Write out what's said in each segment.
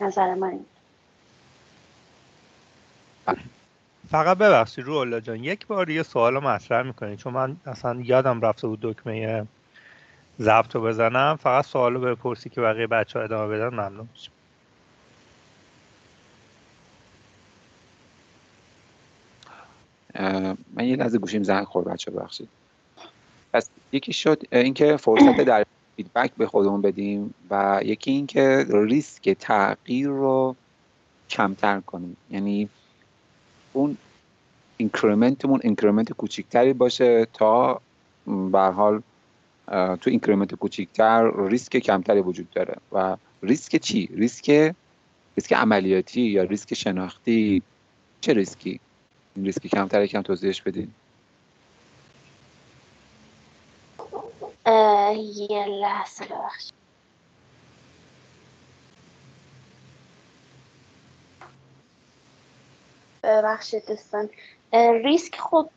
نظر من فقط ببخشید رو الله جان یک بار یه سوال مطرح می‌کنید چون من اصلا یادم رفته بود دکمه ضبط رو بزنم. فقط سوال رو بپرسی که بقیه بچه ها ادامه بدن ممنون میشم. من یه لحظه گوشیم زنگ خورد بچه ببخشید. پس یکی شد اینکه فرصت در feedback به خودمون بدیم و یکی اینکه ریسک تغییر رو کمتر کنیم. یعنی اون increment مون increment کوچیکتری باشه تا به حال تو increment کوچیکتر ریسک کمتری وجود داره. و ریسک چی؟ ریسک ریسک عملیاتی یا ریسک شناختی؟ چه ریسکی؟ این ریسک کمتر کم توضیحش بدین. یه لحظه ببخشید. ببخشید دوستان. ریسک خب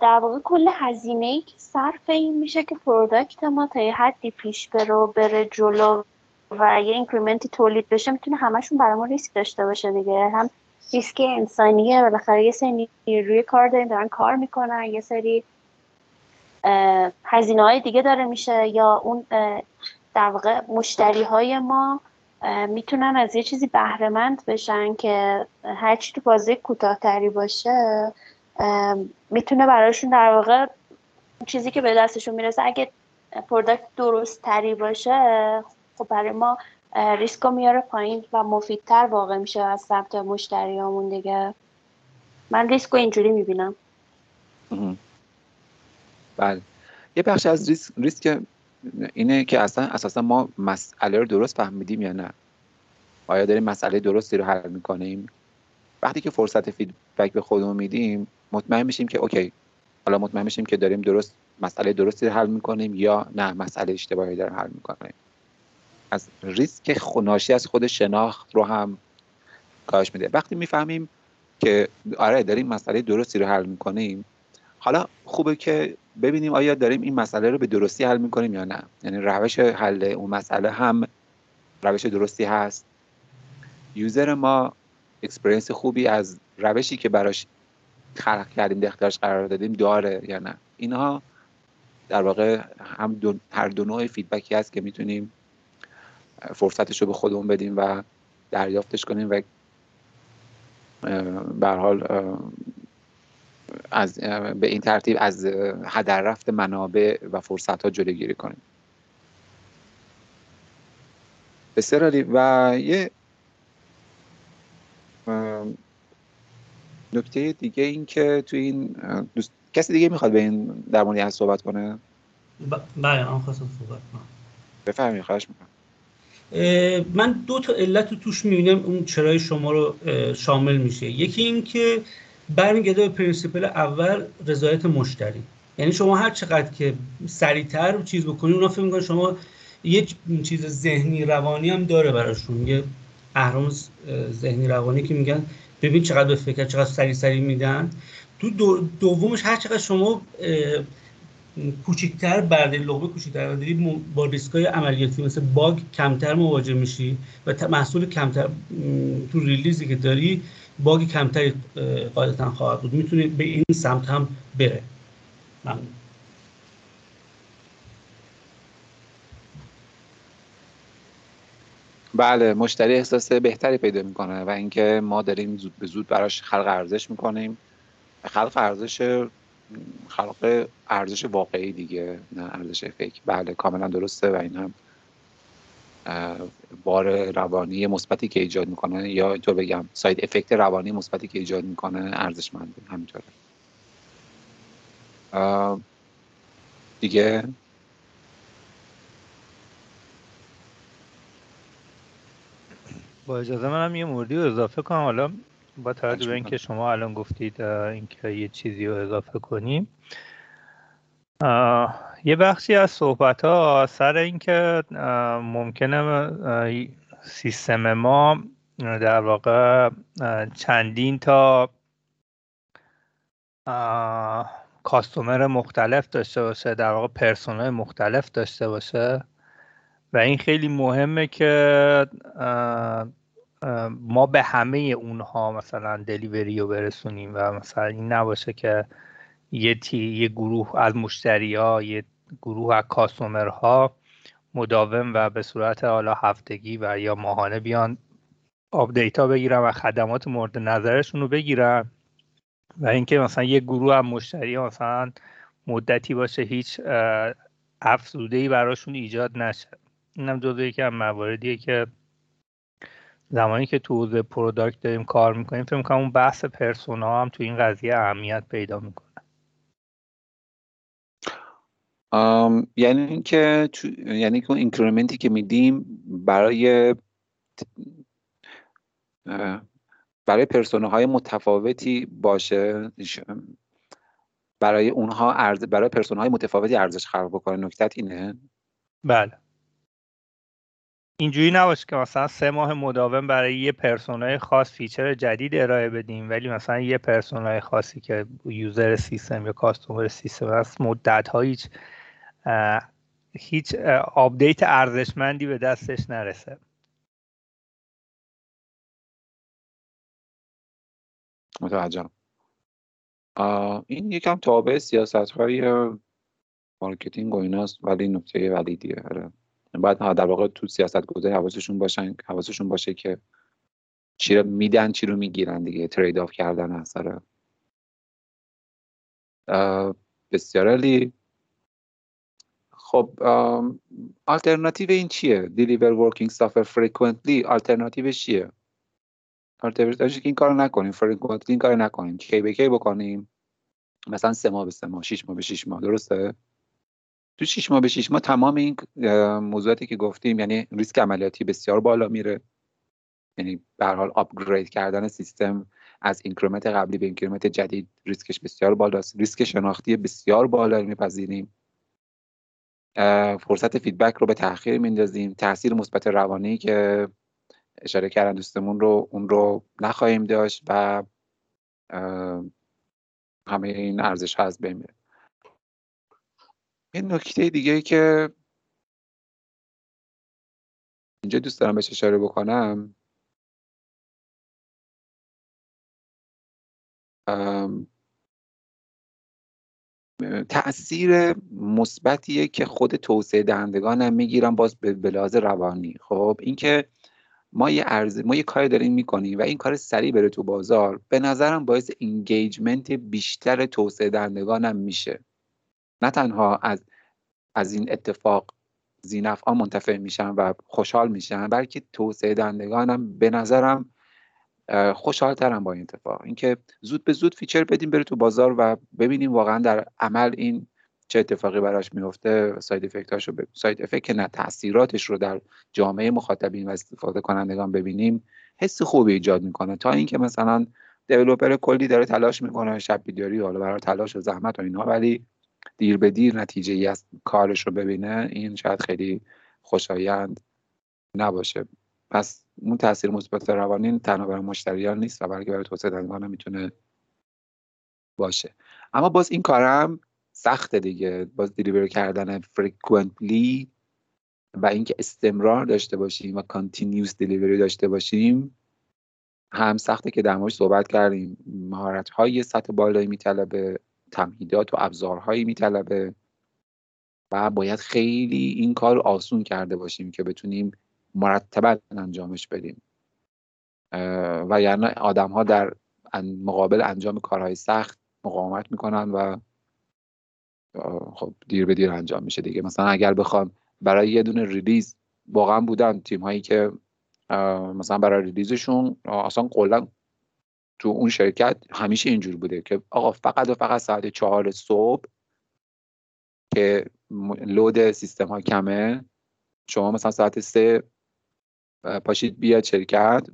در واقع کل هزینه ای که صرف این میشه که product ما تا یه حدی پیش برو بره جلو و یه increment ی تولید بشه می‌تونه همشون برای ما ریسک داشته باشه دیگه. هم ریسک انسانیه بالاخره یه سری روی کار داریم دارن کار می‌کنن یه سری هزینه های دیگه داره میشه یا اون در واقع مشتری های ما می‌تونن از یه چیزی بهرهمند بشن که هرچی تو بازی کوتاهتری باشه می‌تونه براشون در واقع چیزی که به دستشون می‌رسه اگه پروداکت درست تری باشه خب برای ما ریسک رو میاره پایین و مفیدتر واقع میشه از سمت مشتریامون دیگه. من ریسک رو اینجوری می‌بینم. بله. یه بخش از ریسک, ریسک اینه که اصلا اساسا ما مسئله رو درست فهمیدیم یا نه؟ آیا داریم مسئله درستی رو حل می‌کنیم؟ وقتی که فرصت feedback به خودمون میدیم مطمئن میشیم که okay حالا مطمئن میشیم که داریم درست مسئله درستی رو حل می‌کنیم یا نه مسئله اشتباهی داریم حل می‌کنیم. از ریسک ناشی از خود شناخت رو هم کاهش میده. وقتی می‌فهمیم که آره داریم مسئله درستی رو حل می‌کنیم حالا خوبه که ببینیم آیا داریم این مسئله رو به درستی حل می‌کنیم یا نه. یعنی روش حل اون مسئله هم روش درستی هست. user ما experience خوبی از روشی که براش خلق کردیم در اختیارش قرار دادیم داره یا نه. اینها در واقع هم هر دو نوع feedback ی هست که می‌تونیم فرصتش رو به خودمون بدیم و دریافتش کنیم و به حال از به این ترتیب از هدر رفت منابع و فرصت ها جلوگیری کنیم. بسیار و یه نکته دیگه این که تو این دوست... کسی دیگه می‌خواد به این در مورد صحبت کنه؟ بله من خواستم صحبت کنم. بفرمایید خواهش می‌کنم. من دو تا علت رو توش می‌بینم اون چرای شما رو شامل میشه. یکی این که برمیگرده به principle اول رضایت مشتری. یعنی شما هر چقدر که سریعتر چیز بکنید اونا فکر شما یه چیز ذهنی روانی هم داره براشون. یه اهرام ذهنی روانی که میگن ببین چقدر به فکر چقدر سریع سریع میدن. تو دومش هر چقدر شما کوچیکتر برده لغمه کوچیکتر برداری با ریسکای عملیاتی مثل باگ کمتر مواجه میشی و محصول کمتر تو ریلیزی که داری باگ کمتری قاعدتا خواهد بود. می‌تونی به این سمت هم بره. ممنون. بله مشتری احساس بهتری پیدا می‌کنه و اینکه ما داریم زود به زود براش خلق ارزش می‌کنیم. خلق ارزش خلق ارزش واقعی دیگه نه ارزش فکر. بله کاملا درسته و این هم بار روانی مثبتی که ایجاد می‌کنه یا اینطور بگم ساید افکت روانی مثبتی که ایجاد می‌کنه ارزشمنده همینطوره. دیگه؟ با اجازه منم یه موردی رو اضافه کنم. حالا با توجه به اینکه شما الان گفتید اینکه یه چیزی رو اضافه کنیم. یه بخشی از صحبت ها سر اینکه ممکنه سیستم ما در واقع چندین تا کاستومر مختلف داشته باشه در واقع پرسونای مختلف داشته باشه. و این خیلی مهمه که ما به همه اونها مثلا دلیوری رو برسونیم و مثلا این نباشه که یه, تی، یه گروه از مشتری ها یه گروه از کاسومر ها مداوم و به صورت حالا هفتگی و یا ماهانه بیان آپدیت ها بگیرن و خدمات مورد نظرشون رو بگیرن. و اینکه مثلا یه گروه از مشتری ها مثلا مدتی باشه هیچ ارزش افزوده ای براشون ایجاد نشه. اینم جزو یکی از مواردیه که زمانی که تو حوزه product داریم کار می‌کنیم فکر می‌کنم اون بحث persona هم تو این قضیه اهمیت پیدا می‌کنه. یعنی اینکه یعنی که اون increment ی که میدیم برای برای های متفاوتی باشه برای اونها ارز برای های متفاوتی ارزش خلق بکنه. نکتت اینه؟ بله. اینجوری نباشه که مثلا سه ماه مداوم برای یه persona ی خاص feature جدید ارائه بدیم ولی مثلا یه persona ی خاصی که user سیستم یا customer سیستم هست مدت هیچ هیچ update ارزشمندی به دستش نرسه. متوجهم. این یکم تابع سیاست های marketing و ایناست ولی نکته valid یه. آره. باید در واقع تو سیاست گذاری حواسشون باشن حواسشون باشه که چی رو میدن چی رو می‌گیرن دیگه. trade off کردن اثر بسیار علی خب آلترناتیو این چیه؟ deliver working software frequently alternative ش چیه؟ آلترناتیوش این کارو نکنیم frequently این کارو نکنیم. کی به کی بکنیم؟ مثلا سه ماه به سه ماه شش ماه به شش ماه درسته؟ تو شش ماه به شش ماه تمام این موضوعاتی که گفتیم یعنی ریسک عملیاتی بسیار بالا میره. یعنی به حال upgrade کردن سیستم از increment قبلی به increment جدید ریسکش بسیار بالاست. ریسک شناختی بسیار بالا میپذیریم. فرصت feedback رو به تاخیر میندازیم تاثیر مثبت روانی که اشاره کردن دوستمون رو اون رو نخواهیم داشت و همه این ارزش ها از بین میره. یه نکته دیگه که اینجا دوست دارم بهش اشاره بکنم. تاثیر مثبتیه که خود توسعه دهندگان هم می‌گیرن باز به لحاظ روانی. خب اینکه ما یه ارز ما یه کاری داریم می‌کنیم و این کار سریع بره تو بازار به نظرم باعث engagement بیشتر توسعه دهندگان هم میشه. نه تنها از از این اتفاق ها منتفع میشن و خوشحال میشن بلکه توسعه دهندگان هم به نظرم خوشحال ترم با این اتفاق. اینکه زود به زود feature بدیم بره تو بازار و ببینیم واقعا در عمل این چه اتفاقی براش میفته side effect اشو ب... side effect نه تاثیراتش رو در جامعه مخاطبین و استفاده کنندگان ببینیم حس خوبی ایجاد می‌کنه. تا اینکه مثلا دیولپر کلی داره تلاش می‌کنه شب بیداری حالا برای تلاش و زحمت و اینها ولی دیر به دیر نتیجه ای از کارش رو ببینه این شاید خیلی خوشایند نباشه. پس اون تاثیر مثبت روانی تنها برای مشتریان نیست و بلکه برای توسعه دهندگان می‌تونه باشه. اما باز این کارم سخته دیگه. باز دیلیور کردن فرکوئنتلی و اینکه استمرار داشته باشیم و کانتینیوس دیلیوری داشته باشیم هم سخته که در صحبت کردیم. مهارت های سطح بالایی میطلبه تمهیدات و ابزارهایی میطلبه و باید خیلی این کار آسون کرده باشیم که بتونیم مرتبا انجامش بدیم. و یعنی آدم ها در مقابل انجام کارهای سخت مقاومت می‌کنن و خب دیر به دیر انجام میشه دیگه. مثلا اگر بخوام برای یه دونه ریلیز واقعا بودن تیم هایی که مثلا برای ریلیزشون اصلا کلا تو اون شرکت همیشه اینجور بوده که آقا فقط و فقط ساعت چهار صبح که لود سیستم ها کمه شما مثلا ساعت سه پاشید بیاد شرکت.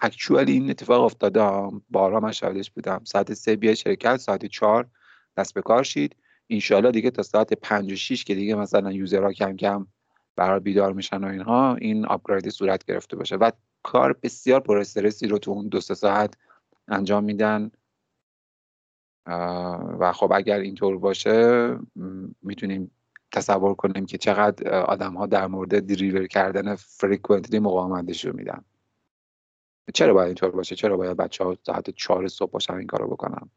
اکچوالی این اتفاق افتاده بارها من شاهدش بودم. ساعت سه بیاد شرکت ساعت چهار دست به کار شید. انشالله دیگه تا ساعت پنج و شیش که دیگه مثلا یوزرها کم کم برای بیدار میشن و اینها این آپگرید صورت گرفته باشه. و کار بسیار پر رو تو اون دو ساعت انجام میدن. و خب اگر اینطور باشه می‌تونیم تصور کنیم که چقدر آدم ها در مورد دریور کردن فریکونتلی مقاومتش رو میدن. چرا باید اینطور باشه؟ چرا باید بچه ها ساعت چهار صبح باشن این کارو بکنن؟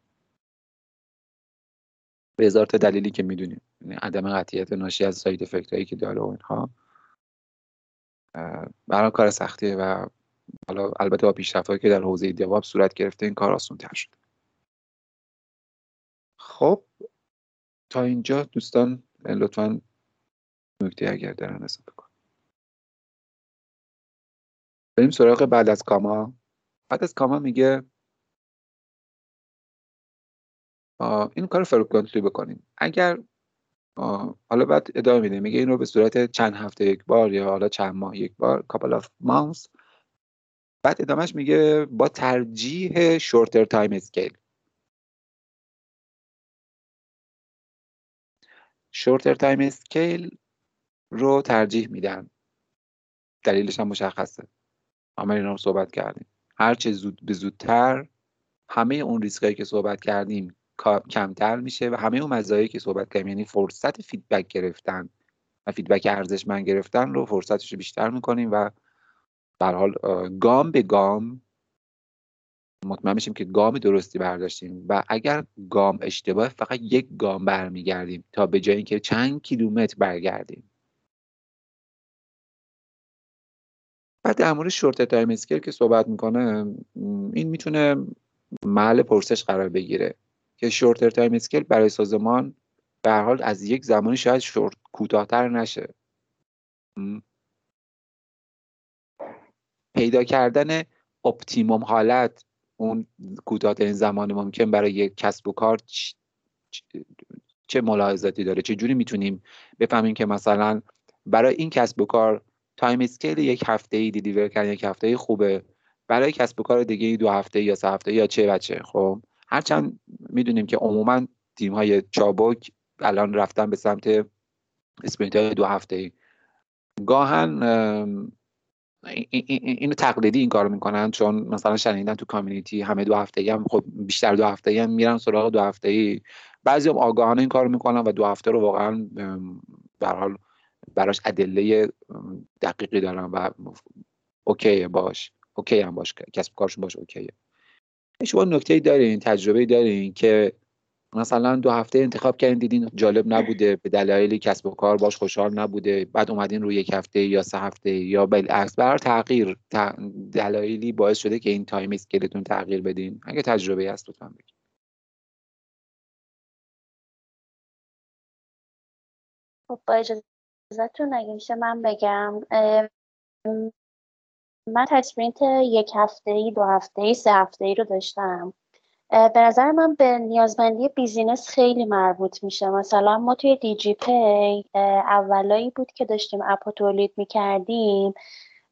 به هزار دلیلی که می‌دونیم یعنی عدم قطعیت ناشی از ساید افکت هایی که داره و اینها برای کار سختیه و حالا البته با پیشرفت که در حوزه دیواب صورت گرفته این کار آسان تر شده. خب تا اینجا دوستان لطفا نکته اگر دارن اضافه کن بریم سراغ بعد از کاما. بعد از کاما میگه این کار frequently بکنیم. اگر حالا بعد ادامه میده. میگه این رو به صورت چند هفته یک بار یا حالا چند ماه یک بار couple of months. بعد ادامهش میگه با ترجیح shorter timescale shorter timescale رو ترجیح میدن. دلیلش هم مشخصه. همه اینا رو صحبت کردیم. هرچه زود به زودتر همه اون ریسکایی که صحبت کردیم کمتر میشه و همه اون مزایایی که صحبت کردیم. یعنی فرصت feedback گرفتن و feedback ارزشمند گرفتن رو فرصتش رو بیشتر می‌کنیم و در حال گام به گام مطمئن میشیم که گام درستی برداشتیم و اگر گام اشتباه فقط یک گام برمیگردیم تا به جای اینکه چند کیلومتر برگردیم. بعد در مورد short timescale که صحبت می‌کنه این می‌تونه محل پرسش قرار بگیره که shorter timescale برای سازمان به حال از یک زمانی شاید شورت کوتاهتر نشه. پیدا کردن optimum حالت اون کوتاهترین زمان ممکن برای کسب و کار چه ملاحظاتی داره؟ چه جوری می‌تونیم بفهمیم که مثلا برای این کسب و کار time scale یک هفته ای deliver کردن یک هفته خوبه. برای کسب و کار دیگه دو هفته یا سه هفته یا چه بچه خب؟ هرچند می‌دونیم که عموما تیم های چابک الان رفتن به سمت sprint های دو هفته ای گاهن اینو تقلیدی این کارو می‌کنن چون مثلا شنیدن تو community همه دو هفته ای هم خب بیشتر دو هفته ای هم میرن سراغ دو هفته ای بعضی هم آگاهانه این کارو می‌کنن و دو هفته رو واقعا به حال براش ادله دقیقی دارن و OK باش. OK هم باش کسب کارشون باش OK ه. شما نکته دارین تجربه دارین که مثلا دو هفته انتخاب کردین دیدین جالب نبوده به دلایلی کسب و کار باش خوشحال نبوده بعد اومدین روی یک هفته یا سه هفته یا بالعکس بر تغییر دلایلی باعث شده که این time scale تون تغییر بدین. اگه تجربه هست لطفا بگید خب با اجازتون اگه میشه من بگم من تصمیمات یک هفته ای دو هفته ای سه هفته ای رو داشتم. به نظر من به نیازمندی business خیلی مربوط میشه. مثلا ما توی دیجی پی اولایی بود که داشتیم app ا تولید می‌کردیم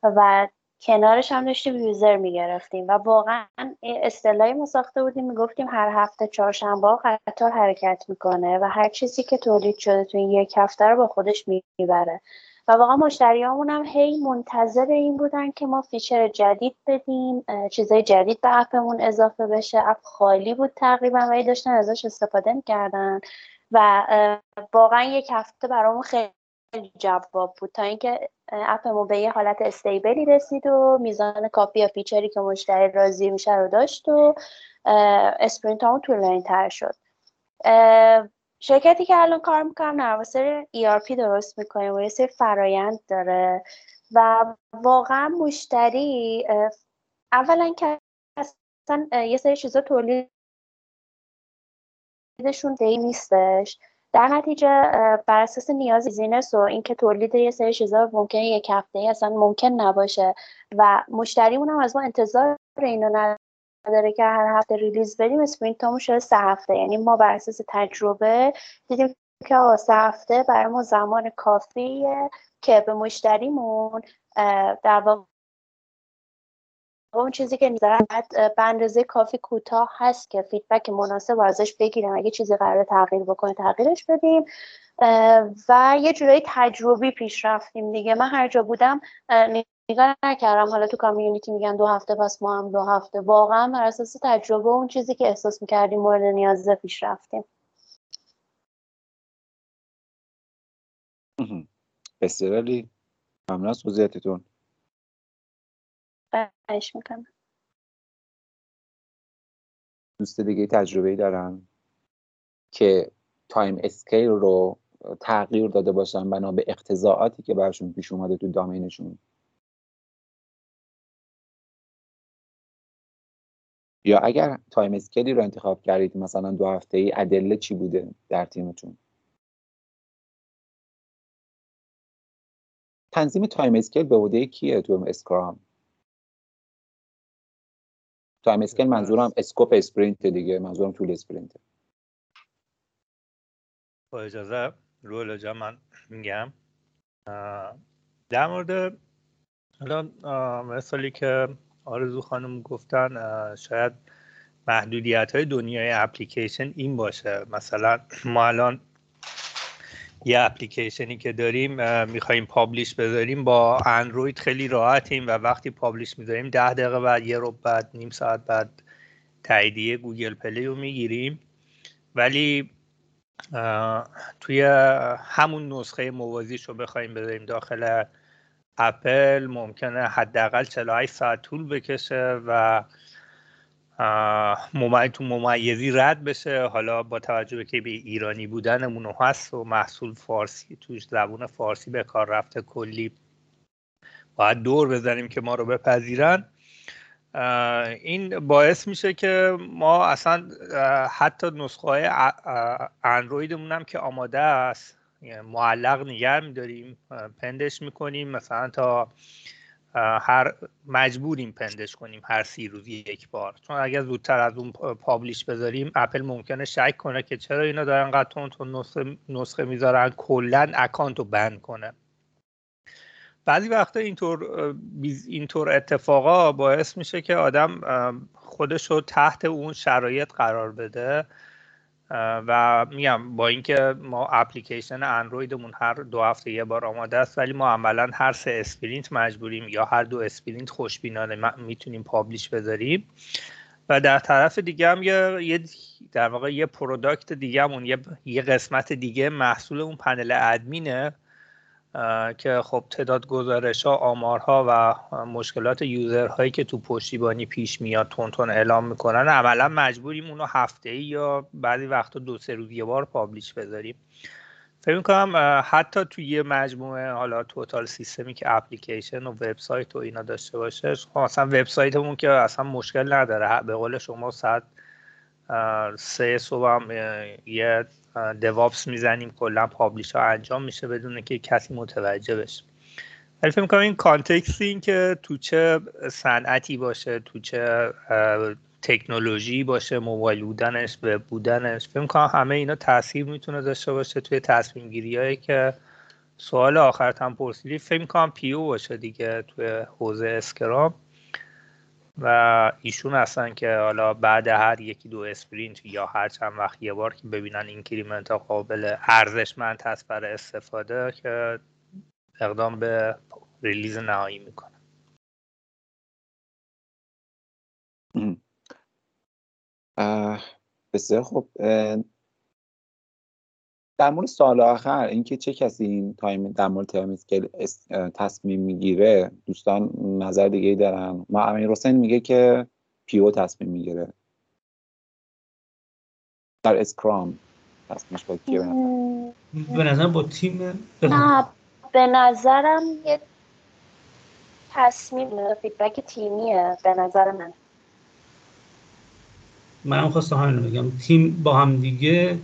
و کنارش هم داشتیم user می‌گرفتیم و واقعا اصطلاحی ما ساخته بودیم می‌گفتیم هر هفته چهارشنبه قطار حرکت می‌کنه و هر چیزی که تولید شده تو یک هفته رو با خودش می‌بره. و واقعا مشتریامون هم هی منتظر این بودن که ما feature جدید بدیم چیزای جدید به app مون اضافه بشه. app خالی بود تقریبا و داشتن ازش استفاده می‌کردن و واقعا یک هفته برامون خیلی جواب بود تا اینکه app مون به یه حالت stable ی رسید و میزان کافی یا feature ی که مشتری راضی میشه رو داشت و sprint هامون طولانی تر شد شرکتی که الان کار می‌کنم نرم افزار ERP درست می‌کنیم و یه سری فرایند داره و واقعا مشتری اولا که اصلا یه سری چیزا تولید شدنی نیستش. در نتیجه بر اساس نیاز business و اینکه تولید یه سری چیزا ممکنه یک هفته اصلا ممکن نباشه و مشتریمون هم از ما انتظار اینو داره که هر هفته release بدیم sprint هامون شده سه هفته. یعنی ما بر اساس تجربه دیدیم که سه هفته برای ما زمان کافیه که به مشتریمون در واقع اون چیزی که می‌ذارن به اندازه کافی کوتاه هست که feedback مناسب ازش بگیریم. اگه چیزی قرار تغییر بکنه تغییرش بدیم. و یه جورایی تجربی پیش رفتیم دیگه. من هر جا بودم نگاه نکردم. حالا تو community میگن دو هفته پس ما هم دو هفته. واقعا بر اساس تجربه اون چیزی که احساس می‌کردیم مورد نیازه پیش رفتیم بسیار علی ممنون از توضیحاتتون. خواهش می‌کنم. دوست دیگه تجربه دارن که time scale رو تغییر داده باشن بنا به اقتضائاتی که برشون پیش اومده تو domain شون. یا اگر time scale ی رو انتخاب کردید مثلا دو هفته ای ادله چی بوده در تیمتون؟ تنظیم time scale به عهده کیه تو Scrum time scale منظورم scope sprint دیگه منظورم طول sprint با اجازه رول جا من میگم. در مورد حالا مثالی که آرزو خانم گفتن شاید محدودیت های دنیای اپلیکیشن این باشه. مثلا ما الان یه اپلیکیشنی که داریم می‌خوایم پابلیش بذاریم با اندروید خیلی راحتیم و وقتی پابلیش می‌ذاریم ده دقیقه بعد یه رو بعد نیم ساعت بعد تاییدیه Google Play رو می‌گیریم. ولی توی همون نسخه موازیش رو بخوایم بذاریم داخل اپل ممکنه حداقل 48 ساعت طول بکشه و تو ممیزی رد بشه. حالا با توجه به که به ایرانی بودنمون هست و محصول فارسی توش زبون فارسی به کار رفته کلی. باید دور بزنیم که ما رو بپذیرن. این باعث میشه که ما اصلا حتی نسخه های اندرویدمون هم که آماده است معلق نگه میداریم pend ش می‌کنیم مثلا تا هر مجبوریم pend ش کنیم هر سی روز یک بار. چون اگر زودتر از اون publish بذاریم اپل ممکنه شک کنه که چرا اینا دارن قد تون نسخه, نسخه می‌ذارن کلا account رو ban کنه. بعضی وقتا اینطور اینطور اتفاقا باعث میشه که آدم خودش رو تحت اون شرایط قرار بده. و میگم با اینکه ما اپلیکیشن اندرویدمون هر دو هفته یه بار آماده است ولی ما عملا هر سه sprint مجبوریم یا هر دو sprint خوشبینانه می‌تونیم publish بذاریم. و در طرف دیگه هم یه در واقع یه product دیگه همون یه،, یه قسمت دیگه محصول اون panel admin ه. که خب تعداد گزارش ها آمارها و مشکلات یوزرهایی که تو پشتیبانی پیش میاد تون تون اعلام می‌کنن. عملا مجبوریم اونو هفته ای یا بعضی وقتا دو سه روز یه بار پابلیش بذاریم. فکر می‌کنم حتی توی یه مجموعه حالا توتال سیستمی که اپلیکیشن و وبسایت و اینا داشته باشه خب اصلا وبسایتمون که اصلا مشکل نداره. به قول شما ساعت سه صبح هم یه DevOps می‌زنیم کلا publish ها انجام میشه بدون که کسی متوجه بشه. ولی فکر می‌کنم این context این که تو چه صنعتی باشه تو چه تکنولوژی باشه موبایل بودنش و بودنش فکر می‌کنم همه اینا تاثیر می‌تونه داشته باشه توی تصمیم گیری که سوال آخر هم پرسیدی. فکر می‌کنم PO باشه دیگه توی حوزه Scrum و ایشون هستن که حالا بعد هر یکی دو sprint یا هر چند وقت یه بار که ببینن increment ها قابل ارزشمند هست برای استفاده که اقدام به release نهایی می‌کنن. بسیار خوب. در مورد سوال آخر اینکه چه کسی این time در مورد time scale تصمیم می‌گیره دوستان نظر دیگه دارن. ما امیر حسین میگه که PO تصمیم می‌گیره. در Scrum. تصمیمش با کیه به نظر؟ با تیم نه به نظرم یه تصمیم فیدبک تیمیه به نظر من. منم خواستم همین بگم. تیم با هم دیگه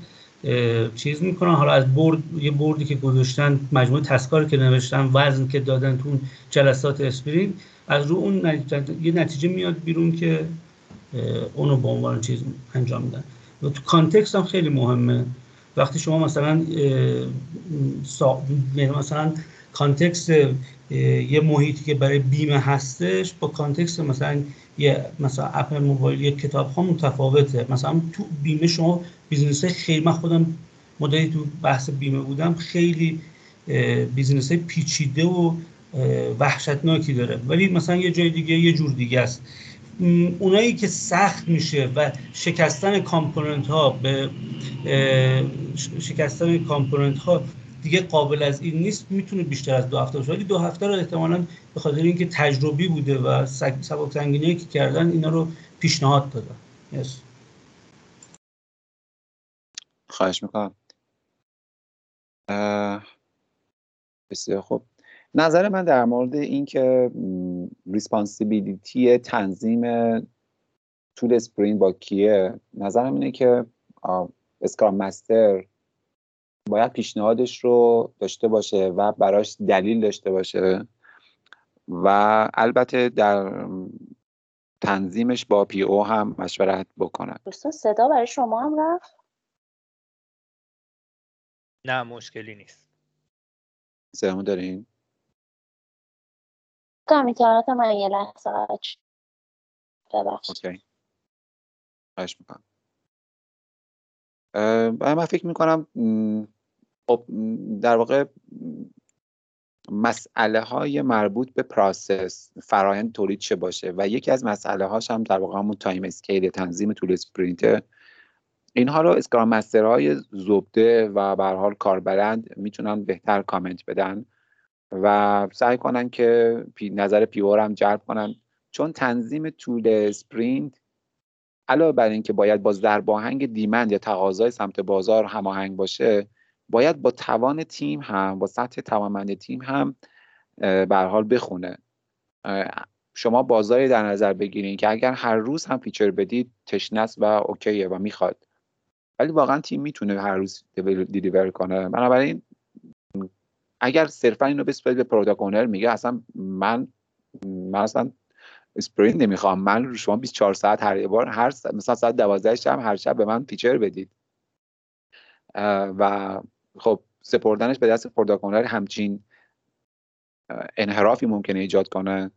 چیز می‌کنن. حالا از برد یه بردی که گذاشتن مجموعه تسکار که نوشتن وزن که دادن تو جلسات اسپرین از رو اون یه نتیجه میاد بیرون که اونو به عنوان چیز انجام میدن. و تو context هم خیلی مهمه. وقتی شما مثلا یعنی مثلا context یه محیطی که برای بیمه هستش با context مثلا یه مثلا app موبایل یه کتاب ها متفاوته. مثلا تو بیمه شما business خیلی من خودم مدتی تو بحث بیمه بودم خیلی business های پیچیده و وحشتناکی داره. ولی مثلا یه جای دیگه یه جور دیگه است. اونایی که سخت میشه و شکستن کامپوننت ها به شکستن کامپوننت ها دیگه قابل از این نیست می‌تونه بیشتر از دو هفته باشه. ولی دو هفته رو احتمالا به خاطر اینکه تجربی بوده و سبک سنگینی که کردن اینا رو پیشنهاد دادن. Yes. خواهش می‌کنم. بسیار خوب. نظر من در مورد اینکه responsibility تنظیم طول sprint با کیه نظرم اینه که Scrum Master باید پیشنهادش رو داشته باشه و براش دلیل داشته باشه و البته در تنظیمش با PO هم مشورت بکنه صدا برای شما هم رفت. نه مشکلی نیست. صدامو دارین؟ کم من یه لحظه ببخشید. اوکی. خواهش می‌کنم. من فکر می‌کنم خب در واقع مسئله های مربوط به process فرایند تولید چه باشه؟ و یکی از مسئله هاش هم در واقع همون time scale تنظیم طول sprint اینها رو Scrum های زبده و به حال کاربلد می‌تونن بهتر کامنت بدن و سعی کنن که نظر PO رو هم جلب کنن. چون تنظیم طول sprint علاوه بر اینکه باید با ضرباهنگ demand یا تقاضای سمت بازار هماهنگ باشه باید با توان تیم هم با سطح توانمندی تیم هم به حال بخونه. شما بازاری در نظر بگیرید که اگر هر روز هم feature بدید تشنس و okay ئه و می‌خواد. ولی واقعا تیم می‌تونه هر روز deliver کنه. بنابراین اگر صرفا اینو بسپرید به Product Owner میگه اصلا من من اصلا sprint نمی‌خوام. من شما 24 ساعت هر بار هر مثلا ساعت 12 شب هر شب به من feature بدید. و خب سپردنش به دست Product همچین انحرافی ممکنه ایجاد کنه.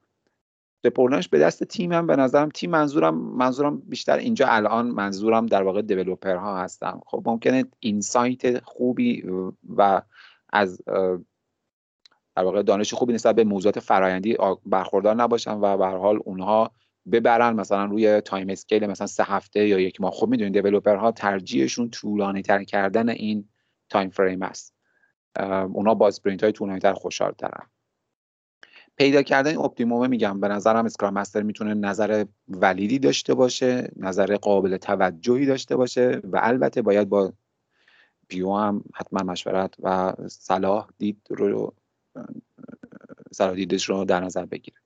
سپردنش به دست تیمم. به نظرم تیم منظورم منظورم بیشتر اینجا الان منظورم در واقع developer ها هستم. خب ممکنه insight خوبی و از در واقع دانش خوبی نسبت به موضوعات فرایندی برخوردار نباشن و به حال اونها ببرن. مثلا روی time scale مثلا سه هفته یا یک ماه. خب می‌دونید developer ها ترجیحشون طولانی تر کردن این time frame است. اونا با sprint های طولانی تر خوشحال ترن پیدا کردن این optimum ه میگم. به نظرم Scrum Master می‌تونه نظر valid ی داشته باشه نظر قابل توجهی داشته باشه و البته باید با PO هم حتما مشورت و صلاح دید رو صلاح دیدش رو در نظر بگیره.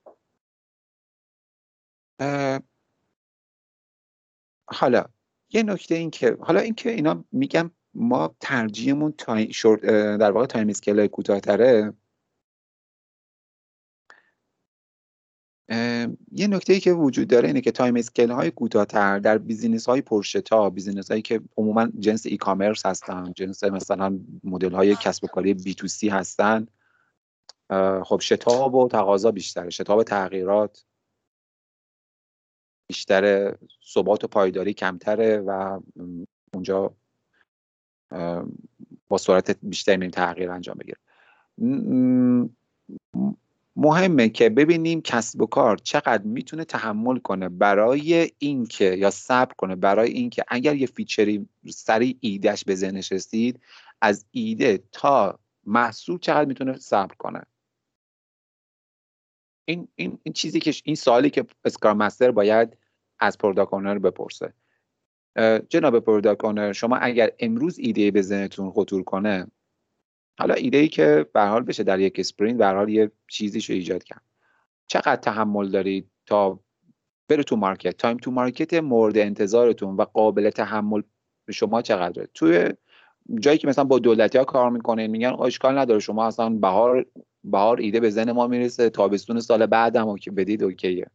حالا یه نکته این که حالا اینکه اینا میگم ما ترجیحمون در واقع time scale کوتاهتره. یه نکته ای که وجود داره اینه که time scale های کوتاهتر در business های پرشتاب business هایی که عموما جنس e-commerce هستن جنس مثلا مدل های کسب و کاری بی تو سی هستن خب شتاب و تقاضا بیشتره شتاب تغییرات بیشتر ثبات و پایداری کمتره و اونجا با سرعت بیشتری میریم تغییر انجام بگیره. مهمه که ببینیم کسب و کار چقدر می‌تونه تحمل کنه برای اینکه یا صبر کنه برای اینکه اگر یه فیچری سریع ایدهش به ذهنش رسید از ایده تا محصول چقدر می‌تونه صبر کنه. این, این, این چیزی که این سوالی که Scrum Master باید از Product Owner بپرسه. جناب Product Owner شما اگر امروز ایده به ذهنتون خطور کنه حالا ایده ای که به حال بشه در یک sprint به حال یه چیزیش رو ایجاد کرد. چقدر تحمل دارید تا بره تو market؟ time to market مورد انتظارتون و قابل تحمل شما چقدره؟ توی جایی که مثلا با دولتی ها کار می‌کنه میگن اشکال نداره شما اصلا بهار بهار ایده به ذهن ما می‌رسه تابستون سال بعدم که بدید okay ئه.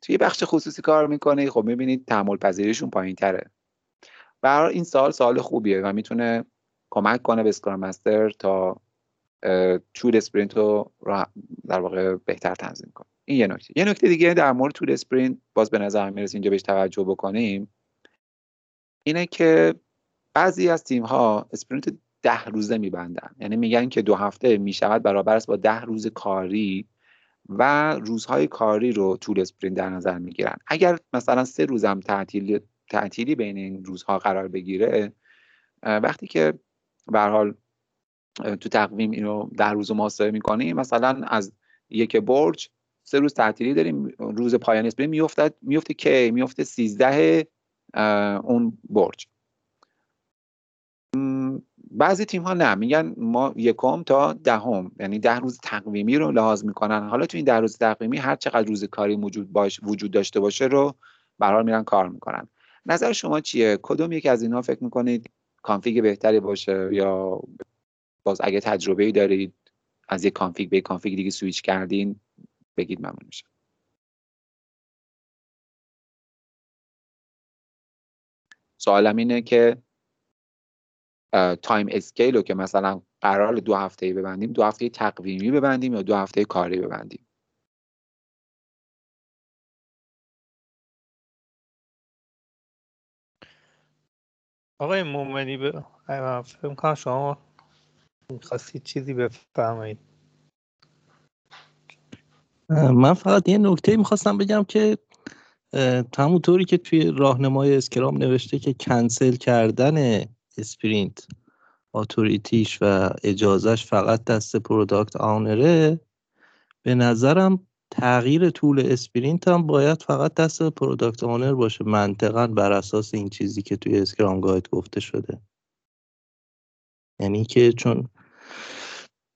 توی بخش خصوصی کار می‌کنه خب می‌بینید تحمل پذیریشون پایین تره برای این سوال سوال خوبیه و می‌تونه کمک کنه به Scrum Master تا طول sprint رو در واقع بهتر تنظیم کنه. این یه نکته. یه نکته دیگه در مورد طول sprint باز به نظر می‌رسه اینجا بهش توجه بکنیم اینه که بعضی از تیم ها sprint ده روزه میبندن. یعنی میگن که دو هفته می‌شود برابر است با ده روز کاری و روزهای کاری رو طول sprint در نظر می‌گیرن. اگر مثلا سه روزم تعطیل تعطیلی بین این روزها قرار بگیره وقتی که به حال تو تقویم اینو ده روز محاسبه می‌کنیم. مثلا از یک برج سه روز تعطیلی داریم. روز پایان sprint میفته میفته کی؟ میفته 13 اون برج. بعضی تیم ها نه. میگن ما یکم تا دهم. یعنی ده روز تقویمی رو لحاظ می‌کنن. حالا تو این ده روز تقویمی هر چقدر روز کاری موجود باشه وجود داشته باشه رو برحال میرن کار می‌کنن. نظر شما چیه؟ کدوم یکی از اینها فکر می‌کنید config بهتری باشه یا باز اگه تجربه ای دارید از یک config به یک config دیگه سویچ کردین بگید ممنون میشم سوالم اینه که time scale رو که مثلا قرار دو هفته ببندیم دو هفته تقویمی ببندیم یا دو هفته کاری ببندیم؟ آقای مومنی به فکر کنم شما می‌خواستید چیزی بفرمایید. من فقط یه نکته می‌خواستم بگم که همونطوری که توی راهنمای Scrum نوشته که کنسل کردن sprint authority ش و اجازهش فقط دست product owner ه به نظرم تغییر طول sprint هم باید فقط دست product owner باشه منطقا بر اساس این چیزی که توی Scrum Guide گفته شده. یعنی که چون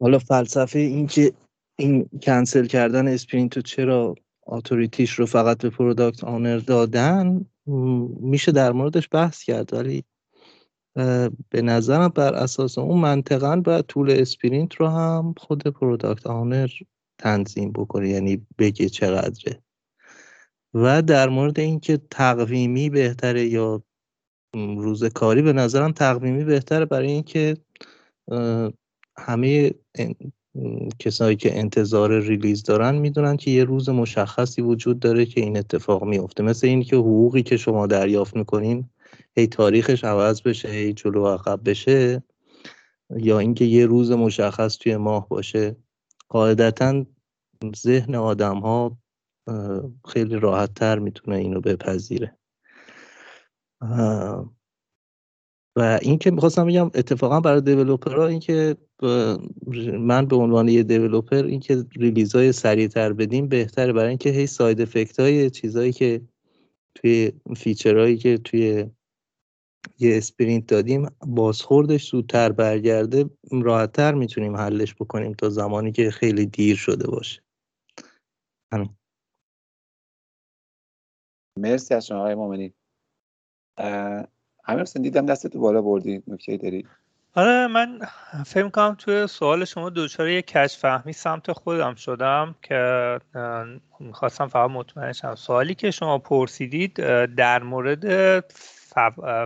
حالا فلسفه این که این کنسل کردن sprint رو چرا authority ش رو فقط به product owner دادن میشه در موردش بحث کرد. ولی به نظرم بر اساس اون منطقا باید طول sprint رو هم خود product owner تنظیم بکنه یعنی بگه چقدره. و در مورد اینکه تقویمی بهتره یا روز کاری به نظرم تقویمی بهتره برای اینکه همه کسایی که انتظار ریلیز دارن می‌دونن که یه روز مشخصی وجود داره که این اتفاق میفته مثل این که حقوقی که شما دریافت می‌کنین هی تاریخش عوض بشه هی جلو عقب بشه یا اینکه یه روز مشخص توی ماه باشه. قاعدتا ذهن آدم ها خیلی راحت تر می‌تونه اینو بپذیره. و این که می‌خواستم بگم اتفاقا برای دیولوپرها این که من به عنوان یه developer این که release های سریعتر بدیم بهتره. برای اینکه هی side effect های چیزهایی که توی feature هایی که توی یه sprint دادیم بازخوردش زودتر برگرده راحتتر می‌تونیم حلش بکنیم تا زمانی که خیلی دیر شده باشه. همین. مرسی از شما آقای مومنی. امیر دیدم دستتو بالا بردی نکته داری؟ آره من فکر کنم توی سوال شما دچار یه کج فهمی سمت خودم شدم که می‌خواستم فقط مطمئن شم. سوالی که شما پرسیدید در مورد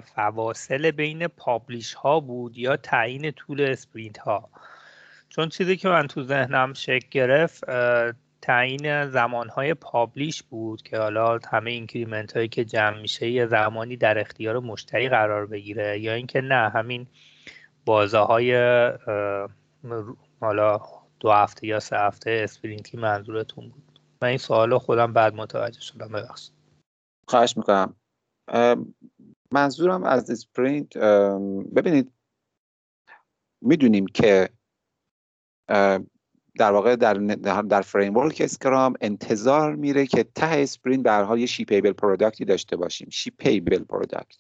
فواصل بین publish ها بود یا تعیین طول sprint ها چون چیزی که من تو ذهنم شکل گرفت تعیین زمانهای publish بود که حالا همه increment هایی که جمع میشه یه زمانی در اختیار مشتری قرار بگیره یا اینکه نه همین بازه های حالا دو هفته یا سه هفته sprint ی منظورتون بود. من این سوال خودم بعد متوجه شدم. ببخشید. خواهش می‌کنم. منظورم از sprint ببینید می‌دونیم که در واقع در در framework Scrum انتظار میره که ته sprint به هر حال یه shippable product ی داشته باشیم. shippable product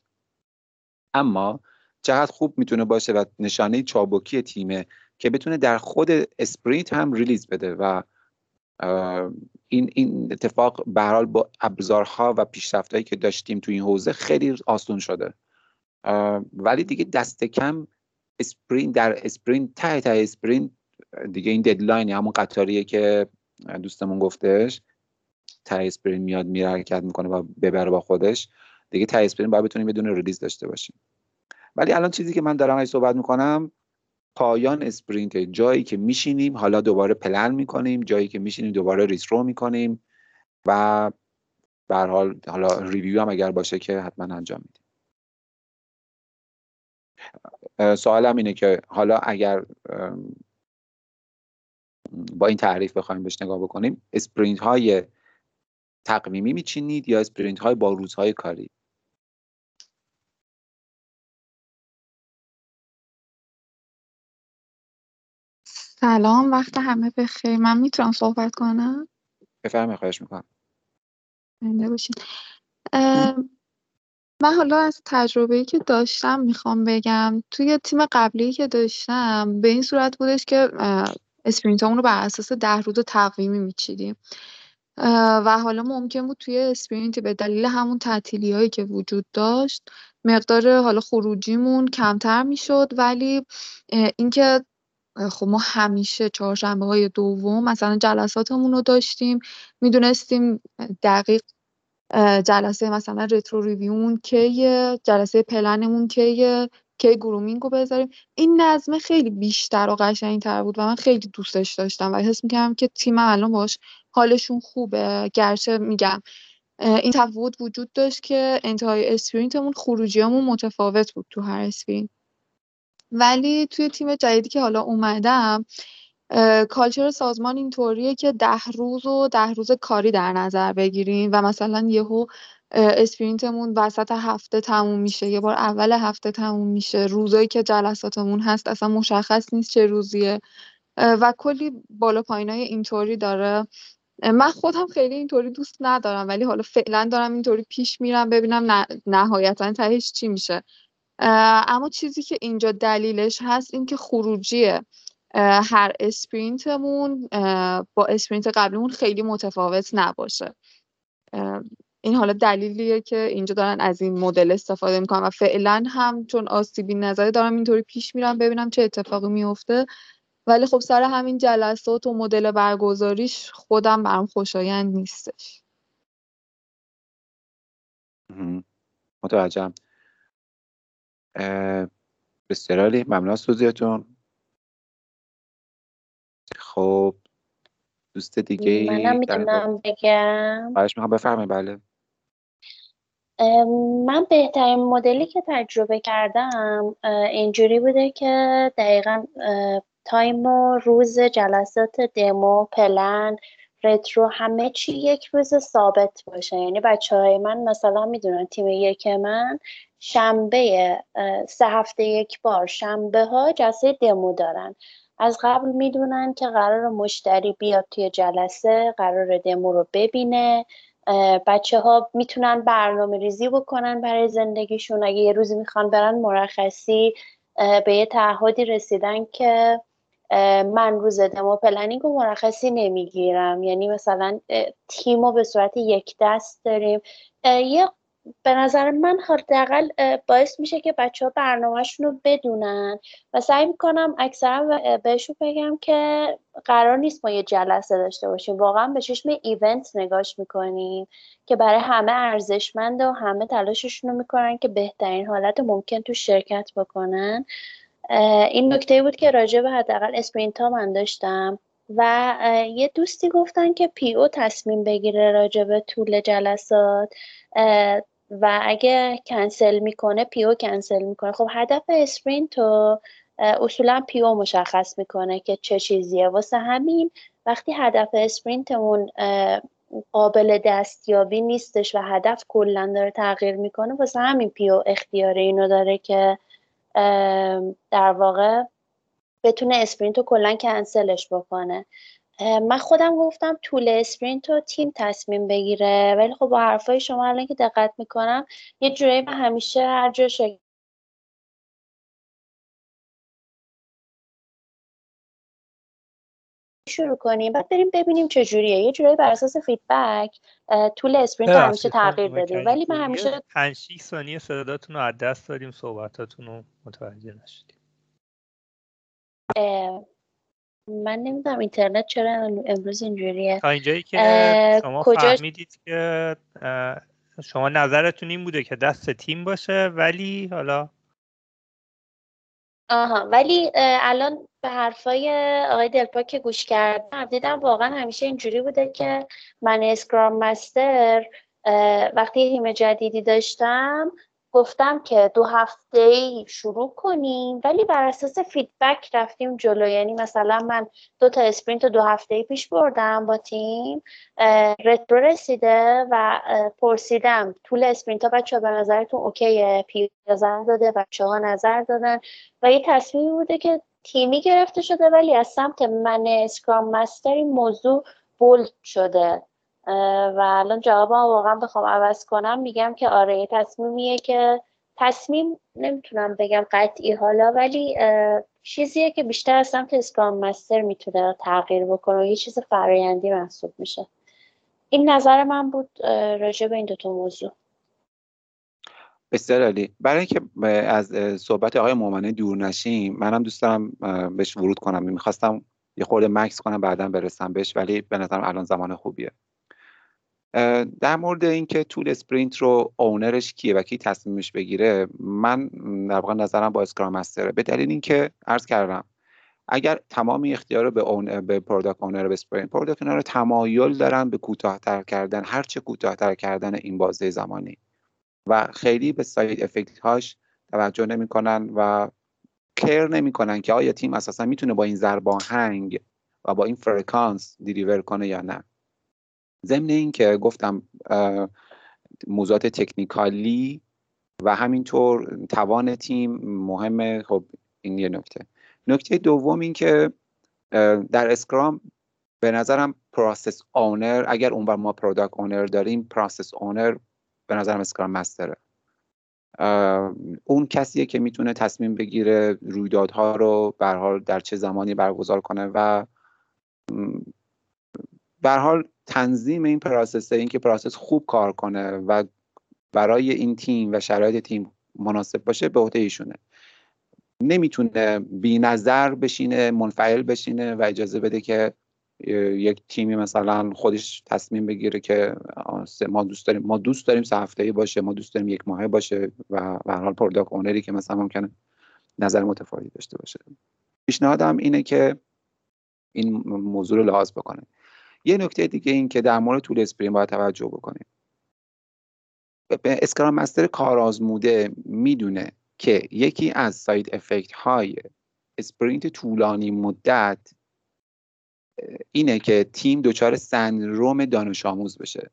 اما چقدر خوب می‌تونه باشه و نشانه چابکی تیمه که بتونه در خود sprint هم release بده و این این اتفاق به هر حال با ابزارها و پیشرفتهایی که داشتیم تو این حوزه خیلی آسون شده. ولی دیگه دست کم sprint در sprint ته ته sprint دیگه این deadline همون قطاریه که دوستمون گفتش. ته sprint میاد میره حرکت می‌کنه و ببره با خودش. دیگه ته sprint باید بتونیم بدون release داشته باشیم. ولی الان چیزی که من دارم صحبت می‌کنم پایان sprint جایی که میشینیم حالا دوباره پلن می‌کنیم جایی که میشینیم دوباره retro می‌کنیم و به هر حال حالا review هم اگر باشه که حتما انجام میدیم. سوالم اینه که حالا اگر با این تعریف بخوایم بهش نگاه بکنیم sprint های تقویمی میچینید یا اسپرینت های با روزهای کاری؟ سلام وقت همه بخیر. من می‌تونم صحبت کنم؟ بفرمایید خواهش می‌کنم. باشین. من حالا از تجربه‌ای که داشتم می‌خوام بگم توی تیم قبلی که داشتم به این صورت بودش که sprint امون رو بر اساس ده روز تقویمی میچیدیم. و حالا ممکن بود توی sprint به دلیل همون تعطیلی هایی که وجود داشت مقدار حالا خروجیمون کمتر می‌شد ولی اینکه خب ما همیشه چهارشنبه های دوم مثلا جلساتمون رو داشتیم. می‌دونستیم دقیق جلسه مثلا retro review مون کیه جلسه پلنمون کیه کی grooming رو بذاریم. این نظمه خیلی بیشتر و قشنگتر بود و من خیلی دوستش داشتم و حس می‌کردم که تیم الان باهاش حالشون خوبه. گرچه میگم این تفاوت وجود داشت که انتهای sprint مون خروجیامون متفاوت بود تو هر sprint. ولی توی تیم جدیدی که حالا اومدم culture سازمان اینطوریه که ده روز و ده روز کاری در نظر بگیریم و مثلا یهو اسپرینتمون وسط هفته تموم میشه. یه بار اول هفته تموم میشه. روزایی که جلساتمون هست اصلا مشخص نیست چه روزیه. و کلی بالا پایینای اینطوری داره. من خودم خیلی اینطوری دوست ندارم ولی حالا فعلا دارم اینطوری پیش میرم ببینم نهایتا تهش چی میشه. اما چیزی که اینجا دلیلش هست این که خروجیه هر اسپرینتمون با اسپرینت قبلیمون خیلی متفاوت نباشه. این حالا دلیلیه که اینجا دارن از این مدل استفاده می‌کنن و فعلا هم چون آسیبی نظری دارم اینطوری پیش میرم ببینم چه اتفاقی میفته ولی خب سر همین جلسات و مدل برگزاریش خودم برام خوشایند نیستش. متوجهم. بسیار عالی ممنون از توضیحتون خب دوست دیگه منم می‌تونم بگم. بایش می‌خوام بفرمایید. بله. من بهترین مدلی که تجربه کردم اینجوری بوده که دقیقا تایم و روز جلسات دمو پلن رترو همه چی یک روز ثابت باشه. یعنی بچه های من مثلا می‌دونن تیم یک من شنبه سه هفته یک بار شنبه ها جلسه دمو دارن. از قبل می‌دونن که قرار مشتری بیاد توی جلسه قرار دمو رو ببینه. بچه ها می‌تونن برنامه ریزی بکنن برای زندگیشون. اگه یه روزی می‌خوان برن مرخصی به یه تعهدی رسیدن که من روز دمو پلنینگ و مرخصی نمی‌گیرم. یعنی مثلا تیم رو به صورت یک دست داریم. یه به نظر من حداقل باعث میشه که بچه ها برنامهشون رو بدونن. و سعی می‌کنم اکثرا بهشون بگم که قرار نیست ما یه جلسه داشته باشیم. واقعا به چشم event نگاش می‌کنیم که برای همه ارزشمنده و همه تلاششون رو می‌کنن که بهترین حالت ممکن تو شرکت بکنن. این نکته بود که راجع به حداقل sprint ها من داشتم. و یه دوستی گفتن که PO تصمیم بگیره راجع به طول جلسات و اگه کنسل می‌کنه PO کنسل می‌کنه. خب هدف sprint رو اصولا PO مشخص می‌کنه که چه چیزیه. واسه همین وقتی هدف sprint مون قابل دستیابی نیستش و هدف کلا داره تغییر می‌کنه واسه همین PO اختیار اینو داره که در واقع بتونه sprint رو کلا کنسلش بکنه. من خودم گفتم طول sprint رو تیم تصمیم بگیره. ولی خب با حرفای شما الان که دقت می‌کنم یه جورایی من همیشه هر جا شروع کنیم. بعد بریم ببینیم چه جوریه. یه جورایی بر اساس feedback طول sprint همیشه تغییر بدیم. ولی من همیشه 5 6 ثانیه صداتون رو از دست دادیم. صحبتاتون رو متوجه نشدیم. من نمی‌دونم اینترنت چرا امروز اینجوریه. تا اینجایی که شما کجا... فهمیدید که شما نظرتون این بوده که دست تیم باشه ولی حالا آها ولی الان به حرفای آقای دلپا که گوش کردم دیدم واقعا همیشه اینجوری بوده که من اسکرام مستر وقتی تیم جدیدی داشتم گفتم که دو هفته ای شروع کنیم ولی بر اساس فیدبک رفتیم جلو. یعنی مثلا من دو تا sprint دو هفته ای پیش بردم با تیم retro رسیده و پرسیدم طول sprint ها بچه ها به نظرتون okay ه؟ PO نظر داده بچه ها نظر دادن؟ و یه تصمیمی بوده که تیمی گرفته شده ولی از سمت من Scrum Master این موضوع bold شده. و الان جوابم واقعا بخوام عوض کنم. میگم که آره تصمیمیه که تصمیم نمی‌تونم بگم قطعی حالا ولی چیزیه که بیشتر از سمت Scrum Master می‌تونه تغییر بکنه و یه چیز فرایندی محسوب میشه. این نظر من بود راجع به این دوتا موضوع. بسیار عالی. برای اینکه از صحبت آقای مومنه دور نشیم منم دوست دارم بهش ورود کنم. می‌خواستم یه خورده مکث کنم بعدا برسم بهش ولی به نظرم الان زمان خوبیه. در مورد اینکه طول sprint رو owner ش کیه و کی تصمیمش بگیره من در واقع نظرم با Scrum Master ه. به دلیل اینکه عرض کردم اگر تمامی اختیار رو به اون به product owner sprint product owner تمایل دارن به کوتاهتر کردن هر چه کوتاهتر کردن این بازه زمانی. و خیلی به side effect هاش توجه نمی‌کنن و care نمی‌کنن که آیا تیم اساسا می‌تونه با این آهنگ و با این فرکانس deliver کنه یا نه. ضمن اینکه گفتم موضوعات technical ی و همینطور توان تیم مهمه. خب این یه نکته. نکته دوم این که در Scrum به نظرم process owner اگر اونور ما product owner داریم process owner به نظرم Scrum Master ه. اون کسیه که می‌تونه تصمیم بگیره رویدادها رو به حال در چه زمانی برگزار کنه و به حال تنظیم این process این که process خوب کار کنه و برای این تیم و شرایط تیم مناسب باشه به عهده ایشونه. نمی‌تونه بی نظر بشینه منفعل بشینه و اجازه بده که یک تیمی مثلا خودش تصمیم بگیره که ما دوست داریم ما دوست داریم سه هفته باشه ما دوست داریم یک ماهه باشه و به حال product owner ی که مثلا ممکنه نظر متفاوتی داشته باشه. پیشنهادم اینه که این موضوع رو لحاظ بکنه. یه نکته دیگه این که در مورد طول sprint باید توجه بکنیم. Scrum Master کارآزموده می‌دونه که یکی از side effect های sprint طولانی مدت اینه که تیم دچار سندروم دانش آموز بشه.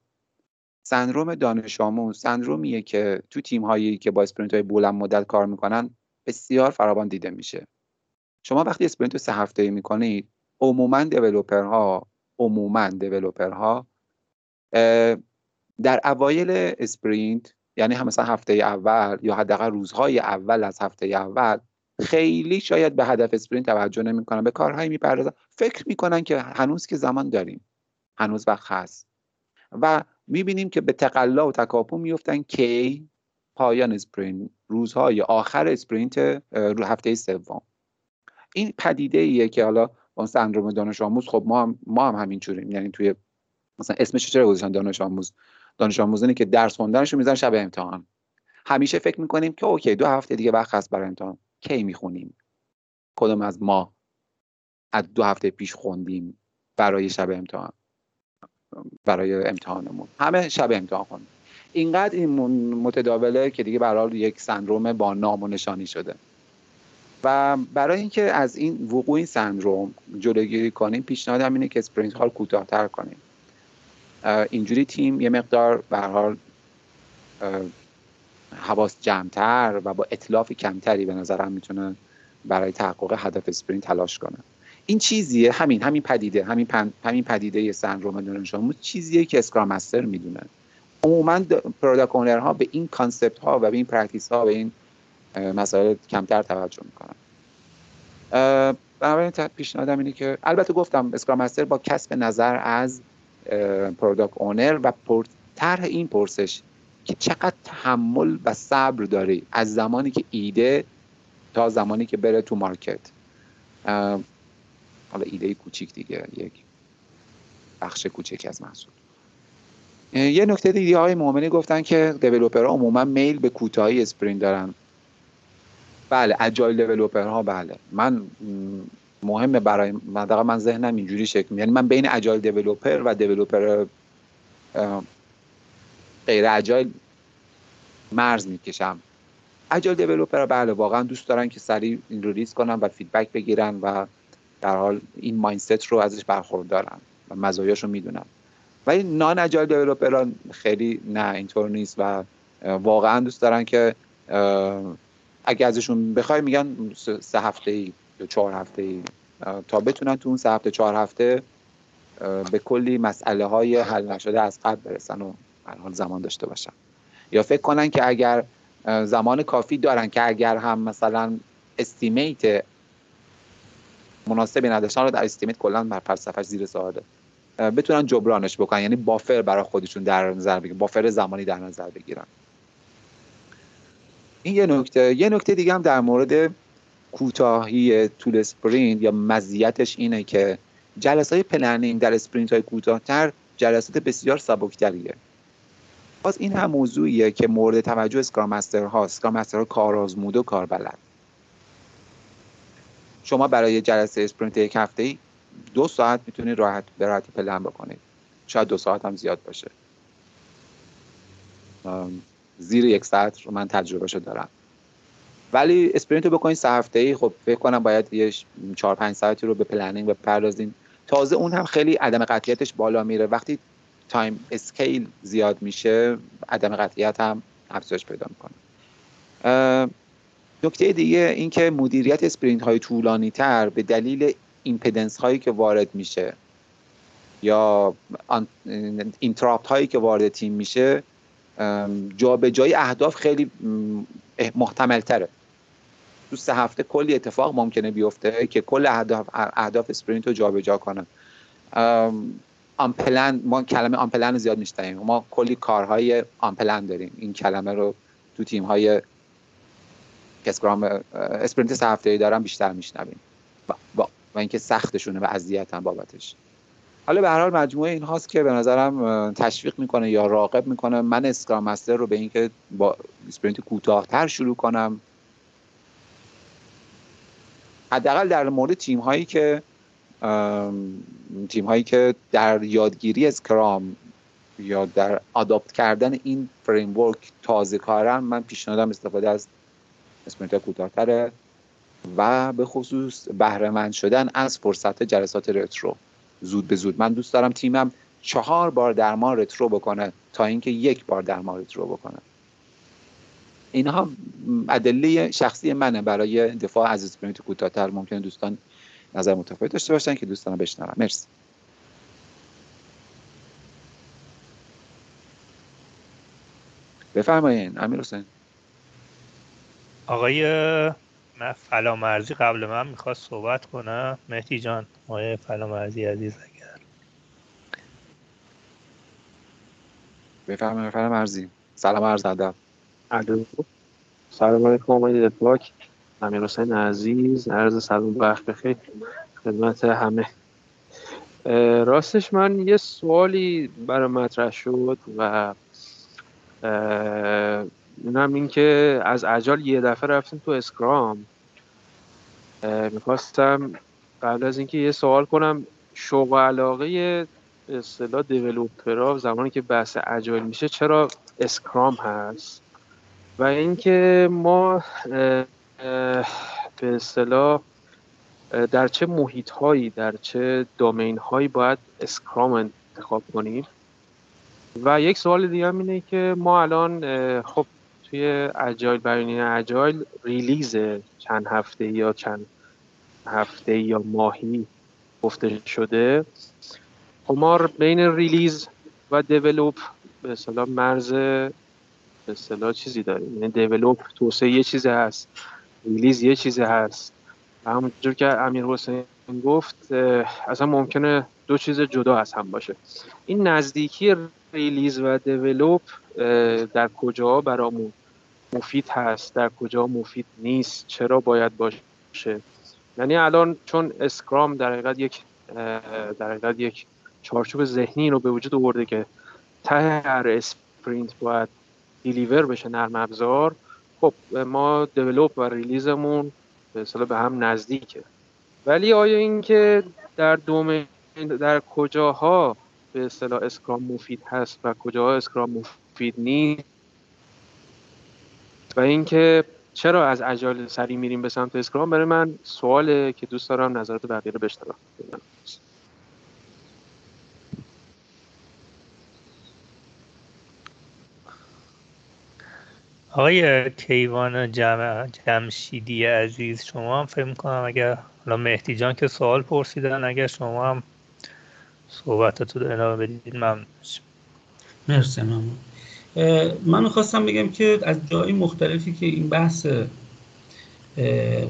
سندروم دانش آموز سندرومیه که تو تیم هایی که با sprint های بلند مدت کار می‌کنن بسیار فراوان دیده میشه. شما وقتی sprint رو سه هفته ای می‌کنید عموما ها عموما ها در اوایل sprint یعنی هم مثلا هفته اول یا حداقل روزهای اول از هفته اول خیلی شاید به هدف sprint توجه نمی‌کنن به کارهایی می‌پردازن. فکر می‌کنن که هنوز که زمان داریم. هنوز وقت هست. و می‌بینیم که به تقلا و تکاپو میفتن کی پایان sprint روزهای آخر sprint رو هفته سوم. این پدیده ایه که حالا با سندروم دانش آموز خب ما هم ما هم همینجوریم یعنی توی مثلا اسمش چرا گذاشتن؟ دانش آموز. دانش آموزانی که درس خوندنش رو می‌ذارن شب امتحان. همیشه فکر می‌کنیم که okay دو هفته دیگه وقت هست برای امتحان. کی می‌خونیم؟ کدوم از ما از دو هفته پیش خوندیم برای شب امتحان؟ برای امتحانمون. همه شب امتحان خوندیم اینقدر این متداوله که دیگه برای یک سندروم با نام و نشانی شده. و برای اینکه از این وقوع این سندروم جلوگیری کنیم پیشنهادم اینه که sprint ها کوتاهتر کنیم. اینجوری تیم یه مقدار به حال حواس جمعتر و با اتلاف کمتری به نظرم می‌تونه برای تحقق هدف sprint تلاش کنه. این چیزیه همین همین پدیده همین همین پدیده سندروم دانش چیزیه که Scrum Master می‌دونه. عموما product ها به این concept ها و به این practice ها و این مسائل کمتر توجه می‌کنن بنابراین پیشنهادم اینه که البته گفتم Scrum Master با کسب نظر از product owner و طرح این پرسش که چقدر تحمل و صبر داری از زمانی که ایده تا زمانی که بره تو market حالا ایده کوچیک دیگه یک بخش کوچک از محصول. یه نکته دیگه های مؤمنی گفتن که developer ها عموما میل به کوتاهی sprint دارن. بله agile developer ها بله. من مهمه برای من من ذهنم اینجوری شکل یعنی من بین agile developer و developer غیر agile مرز می‌کشم. agile developer بله واقعا دوست دارن که سریع این رو ریز کنن و feedback بگیرن و در حال این mindset رو ازش برخوردارن و مزایاش رو می‌دونن. ولی non agile developer خیلی نه اینطور نیست و واقعا دوست دارن که اگه ازشون بخوای میگن سه هفته ای یا چهار هفته ای. تا بتونن تو اون سه هفته چهار هفته به کلی مسئله های حل نشده از قبل برسن و حال زمان داشته باشن. یا فکر کنن که اگر زمان کافی دارن که اگر هم مثلا estimate مناسبی نداشتن رو در estimate کلا بر فلسفهش زیر سواله بتونن جبرانش بکنن یعنی buffer برای خودشون در نظر بگیرن buffer زمانی در نظر بگیرن. این یه نکته یه نکته دیگه هم در مورد کوتاهی طول sprint یا مزیتش اینه که جلسه های planning در sprint های کوتاهتر جلسات بسیار سبکتریه. باز این هم موضوعیه که مورد توجه scrum master ها scrum ها کار آزموده و کار بلد. شما برای جلسه sprint یک هفته ای دو ساعت می‌تونید راحت به راحتی پلن بکنید. شاید دو ساعت هم زیاد باشه. زیر یک ساعت رو من تجربه شد دارم. ولی sprint رو بکنید سه هفته ای خب فکر کنم باید یه چهار پنج ساعتی رو به planning بپردازین تازه اون هم خیلی عدم قطعیتش بالا میره. وقتی time scale زیاد میشه عدم قطعیت هم افزایش پیدا می‌کنه. نکته دیگه اینکه مدیریت sprint های طولانی تر به دلیل impediment هایی که وارد میشه یا interrupt هایی که وارد تیم میشه جای اهداف خیلی محتمل تره تو سه هفته کلی اتفاق ممکنه بیفته که کل اهداف اهداف sprint رو جابجا کنه. unplanned ما کلمه unplanned زیاد میشنویم ما کلی کارهای unplanned داریم. این کلمه رو تو تیم های sprint سه هفته دارن بیشتر میشنویم. و, و اینکه سختشونه و اذیتن بابتش. حالا به هر حال مجموعه این هاست که به نظرم تشویق می‌کنه یا راغب می‌کنه. من scrum master رو به اینکه با sprint کوتاهتر شروع کنم. حداقل در مورد تیم هایی که تیم هایی که در یادگیری scrum یا در adopt کردن این فریم تازه کارن من پیشنهادم استفاده از sprint کوتاهتره و به خصوص بهره‌مند شدن از فرصت جلسات retro. زود به زود. من دوست دارم تیمم چهار بار در retro بکنه تا اینکه یک بار در retro بکنه. اینها ادله شخصی منه برای دفاع از اسپرینت کوتاهتر. ممکنه دوستان نظر متفاوت داشته باشن که دوستان بشنوم. مرسی. بفرمایین امیر حسین. آقای فلامرزی قبل من می‌خواست صحبت کنه. مهدی جان آقای فلامرزی عزیز اگر. بفرمایید فلامرزی سلام عرض ادب. سلام علیکم آقای دپاک امیر حسین عزیز عرض سلام وقت بخیر. خدمت همه. راستش من یه سوالی برای مطرح شد و اونم این که از اجال یه دفعه رفتیم تو اسکرام. می‌خواستم قبل از اینکه یه سوال کنم شوق و علاقه اصطلاح developer ا زمانی که بحث agile میشه چرا scrum هست؟ و اینکه ما به اصطلاح در چه محیط هایی در چه domain هایی باید scrum انتخاب کنیم؟ و یک سوال دیگه هم اینه که ما الان خب توی agile بیانیه agile release چند هفته یا چند هفته یا ماهی گفته شده. ما بین release و develop به اصطلاح مرز به اصطلاح چیزی داریم یعنی develop توسعه یه چیزی هست release یه چیزی هست. همونجور که امیر حسین گفت اصلا ممکنه دو چیز جدا از هم باشه. این نزدیکی release و develop در کجا برامون مفید هست در کجا مفید نیست چرا باید باشه؟ یعنی الان چون scrum در حقیقت یک در حقیقت یک چارچوب ذهنی رو به وجود آورده که ته هر sprint باید deliver بشه نرم افزار خب ما develop و release مون به به هم نزدیکه. ولی آیا اینکه در domain در کجاها به اصطلاح اسکرام مفید هست و کجاها اسکرام مفید نیست و اینکه چرا از اجال سری میریم به سمت اسکرام؟ برای من سواله که دوست دارم نظرات بقیه رو بشنوم. آقای کیوان جمع جمشیدی عزیز شما هم فکر کنم اگر حالا مهدی جان که سوال پرسیدن اگر شما هم صحبتتو ادامه بدید. ممنون. مرسی ممنون. من خواستم بگم که از جای مختلفی که این بحث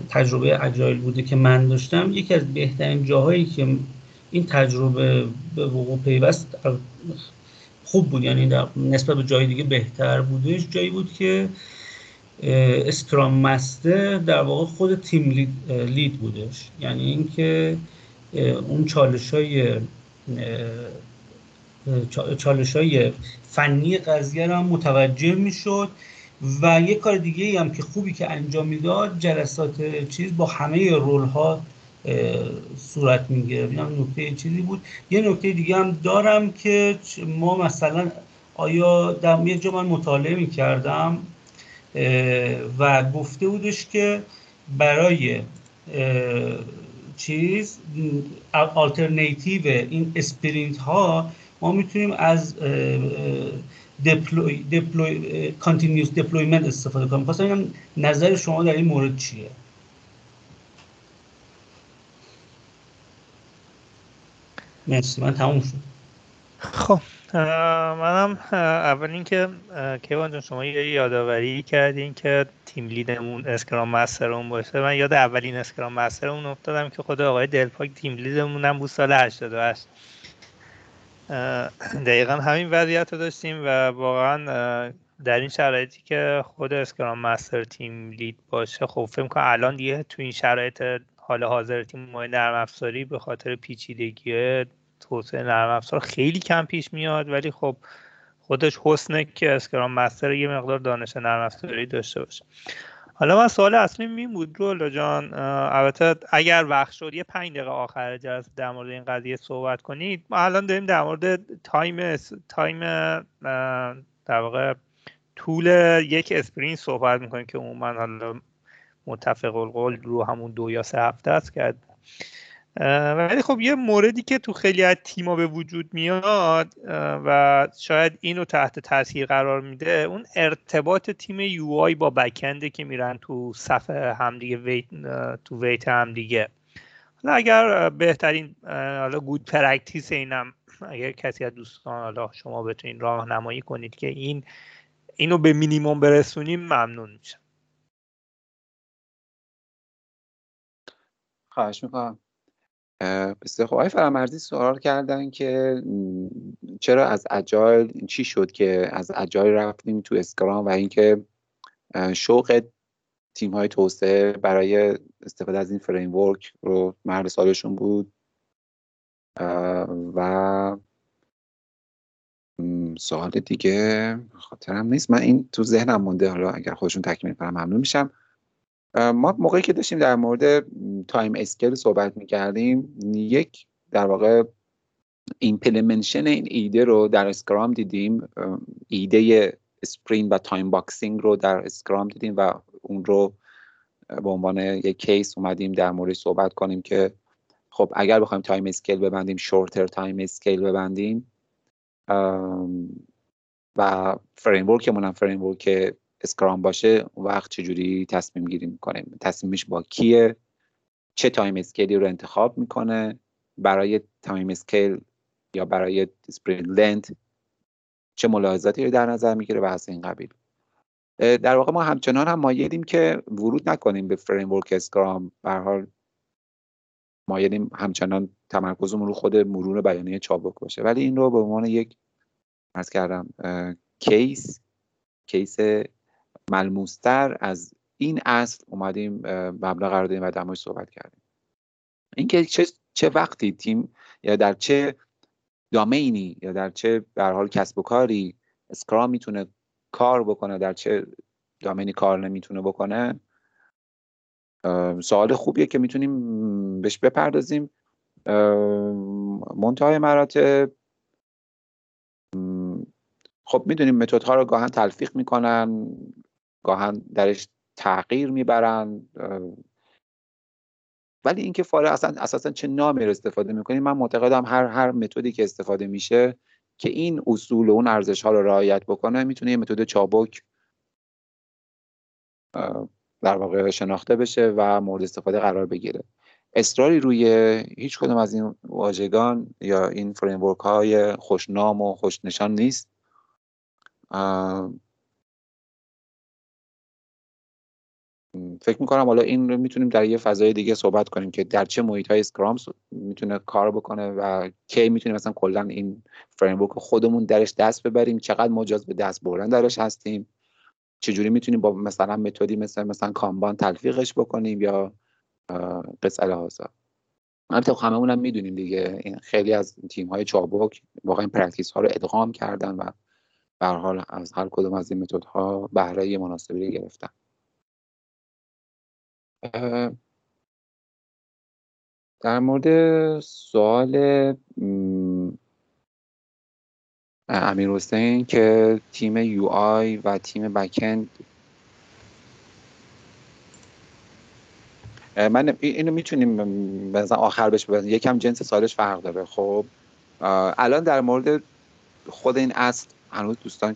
تجربه اجایل بوده که من داشتم یکی از بهترین جاهایی که این تجربه به وقوع پیوست خوب بود یعنی نسبت به جای دیگه بهتر بودش جایی بود که اسکرام مستر در واقع خود تیم لید, لید بودش. یعنی اینکه اون چالش های چالش های فنی قضیه هم متوجه می‌شد و یه کار دیگه هم که خوبی که انجام می‌داد جلسات چیز با همه رول ها صورت می‌گیره. اینم نکته چیزی بود. یه نکته دیگه هم دارم که ما مثلا آیا در یه جا من مطالعه می‌کردم و گفته بودش که برای چیز آلترنیتیو این sprint ها ما می‌تونیم از deploy deploy continuous deployment استفاده کنیم. خواستم نظر شما در این مورد چیه؟ مرسی من تموم شد. خب. منم اول اینکه کیوان جان شما یه یادآوری کردین که team lead مون scrum master مون باشه. من یاد اولین scrum master مون افتادم که خود آقای دلپاک team lead مون هم بود سال 88 دقیقا همین وضعیت رو داشتیم و واقعا در این شرایطی که خود scrum master team lead باشه خب فکر کنم الان دیگه تو این شرایط حال حاضر تیم های نرم افزاری به خاطر پیچیدگی توسعه نرم افزار خیلی کم پیش میاد ولی خب خودش حسنه که Scrum Master یه مقدار دانش نرم افزاری داشته باشه. حالا من سوال اصلی این بود روح‌الله جان البته اگر وقت شد یه پنج دقیقه آخر جلسه در مورد این قضیه صحبت کنید. ما الان داریم در مورد time time در واقع طول یک sprint صحبت می‌کنیم که عموما حالا متفق القول رو همون دو یا سه هفته است که ولی خب یه موردی که تو خیلی از تیما به وجود میاد و شاید اینو تحت تاثیر قرار میده اون ارتباط تیم UI با backend ه که میرن تو صفحه همدیگه wait تو wait همدیگه حالا اگر بهترین حالا good practice اینم اگر کسی از دوستان حالا شما بتونین راهنمایی کنید که این اینو به مینیموم برسونیم ممنون میشم. خواهش می‌کنم. خب آقای فرامرزی سوال کردن که چرا از اجایل چی شد که از اجایل رفتیم تو اسکرام و اینکه شوق تیم های توسعه برای استفاده از این فریم ورک رو مرد سالشون بود؟ و سوال دیگه خاطرم نیست. من این تو ذهنم مونده. حالا اگر خودشون تکمیل کنم ممنون میشم. ما موقعی که داشتیم در مورد timescale صحبت می‌کردیم یک در واقع implementation این ایده رو در Scrum دیدیم. ایده sprint و time boxing رو در Scrum دیدیم و اون رو به عنوان یک case اومدیم در مورد صحبت کنیم که خب اگر بخوایم timescale ببندیم shorter timescale ببندیم و framework مون هم framework Scrum باشه وقت چجوری تصمیم گیری می‌کنه تصمیمش با کیه؟ چه timescale ی رو انتخاب می‌کنه؟ برای timescale یا برای sprint length چه ملاحظاتی رو در نظر می‌گیره و از این قبیل؟ در واقع ما همچنان هم مایلیم که ورود نکنیم به framework Scrum. به حال مایلیم همچنان تمرکزمون رو خود مرور بیانیه چابک باشه. ولی این رو به عنوان یک از کردم case case ملموستر از این اصل اومدیم مبنا قرار دادیم و در صحبت کردیم. اینکه چه چه وقتی تیم یا در چه domain ی یا در چه در هر حال کسب و کاری Scrum می‌تونه کار بکنه در چه domain ی کار نمی‌تونه بکنه سوال خوبیه که می‌تونیم بهش بپردازیم. منتهای مراتب خب می‌دونیم متدها رو گاهن تلفیق می‌کنن. گاهن درش تغییر می‌برن ولی اینکه فارغ اصلا اساسا چه نامی رو استفاده می‌کنیم من معتقدم هر هر متدی که استفاده میشه که این اصول و اون ارزش ها رو رعایت بکنه می‌تونه یه متد چابک در واقع شناخته بشه و مورد استفاده قرار بگیره. اصراری روی هیچ کدوم از این واژگان یا این framework های خوشنام و خوشنشان نیست. فکر می‌کنم حالا این رو می‌تونیم در یه فضای دیگه صحبت کنیم که در چه محیط های Scrum می‌تونه کار بکنه و کی می‌تونیم مثلا کلا این framework خودمون درش دست ببریم چقدر مجاز به دست بردن درش هستیم چجوری می‌تونیم با مثلا method ی مثل مثلا Kanban تلفیقش بکنیم یا قص علی هذا البته خب هممون هم می‌دونیم دیگه این خیلی از تیم های چابک واقعا این practice ها رو ادغام کردن و به حال از هر کدوم از این method ها بهره مناسبی گرفتن. در مورد سوال امیر حسین که تیم یو آی و تیم بکند من اینو می‌تونیم مثلا آخر بهش ببینیم یکم جنس سالش فرق داره خب؟ الان در مورد خود این اصل هنوز دوستان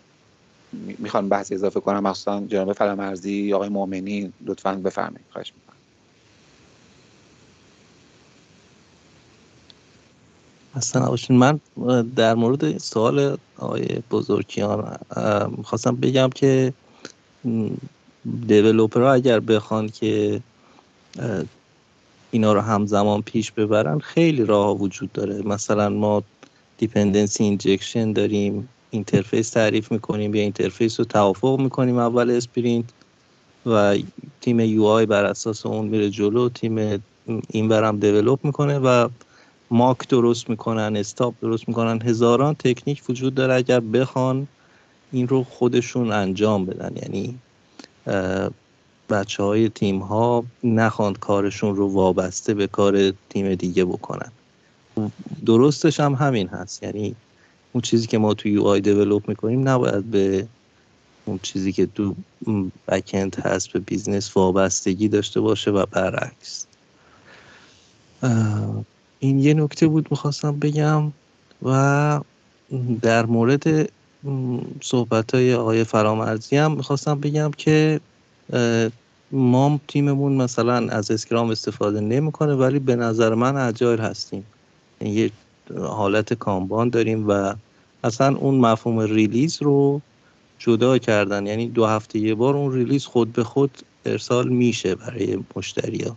می‌خوان بحث اضافه کنم مخصوصا جناب فلامرزی آقای مؤمنی لطفا بفرمایید. خواهش می‌کنم. اصلا نباشین. من در مورد سوال آقای بزرگیان می‌خواستم بگم که developer ها اگر بخوان که اینا رو همزمان پیش ببرن خیلی راه وجود داره. مثلا ما dependency injection داریم. interface تعریف می‌کنیم یا interface رو توافق می‌کنیم اول sprint و تیم UI بر اساس اون میره جلو تیم این برم دیولوپ می‌کنه و ماک درست می‌کنن استاپ درست می‌کنن. هزاران تکنیک وجود داره اگر بخوان این رو خودشون انجام بدن. یعنی بچه های تیم ها نخواند کارشون رو وابسته به کار تیم دیگه بکنن. درستش هم همین هست. یعنی اون چیزی که ما تو یو آی دیولوپ می‌کنیم نباید به اون چیزی که تو backend هست به business وابستگی داشته باشه و برعکس. این یه نکته بود می‌خواستم بگم و در مورد صحبت های آقای فرامرزی هم می‌خواستم بگم که ما تیممون مثلا از Scrum استفاده نمی‌کنه ولی به نظر من agile هستیم. یعنی یه حالت Kanban داریم و اصلا اون مفهوم release رو جدا کردن. یعنی دو هفته یه بار اون release خود به خود ارسال میشه برای مشتری ها.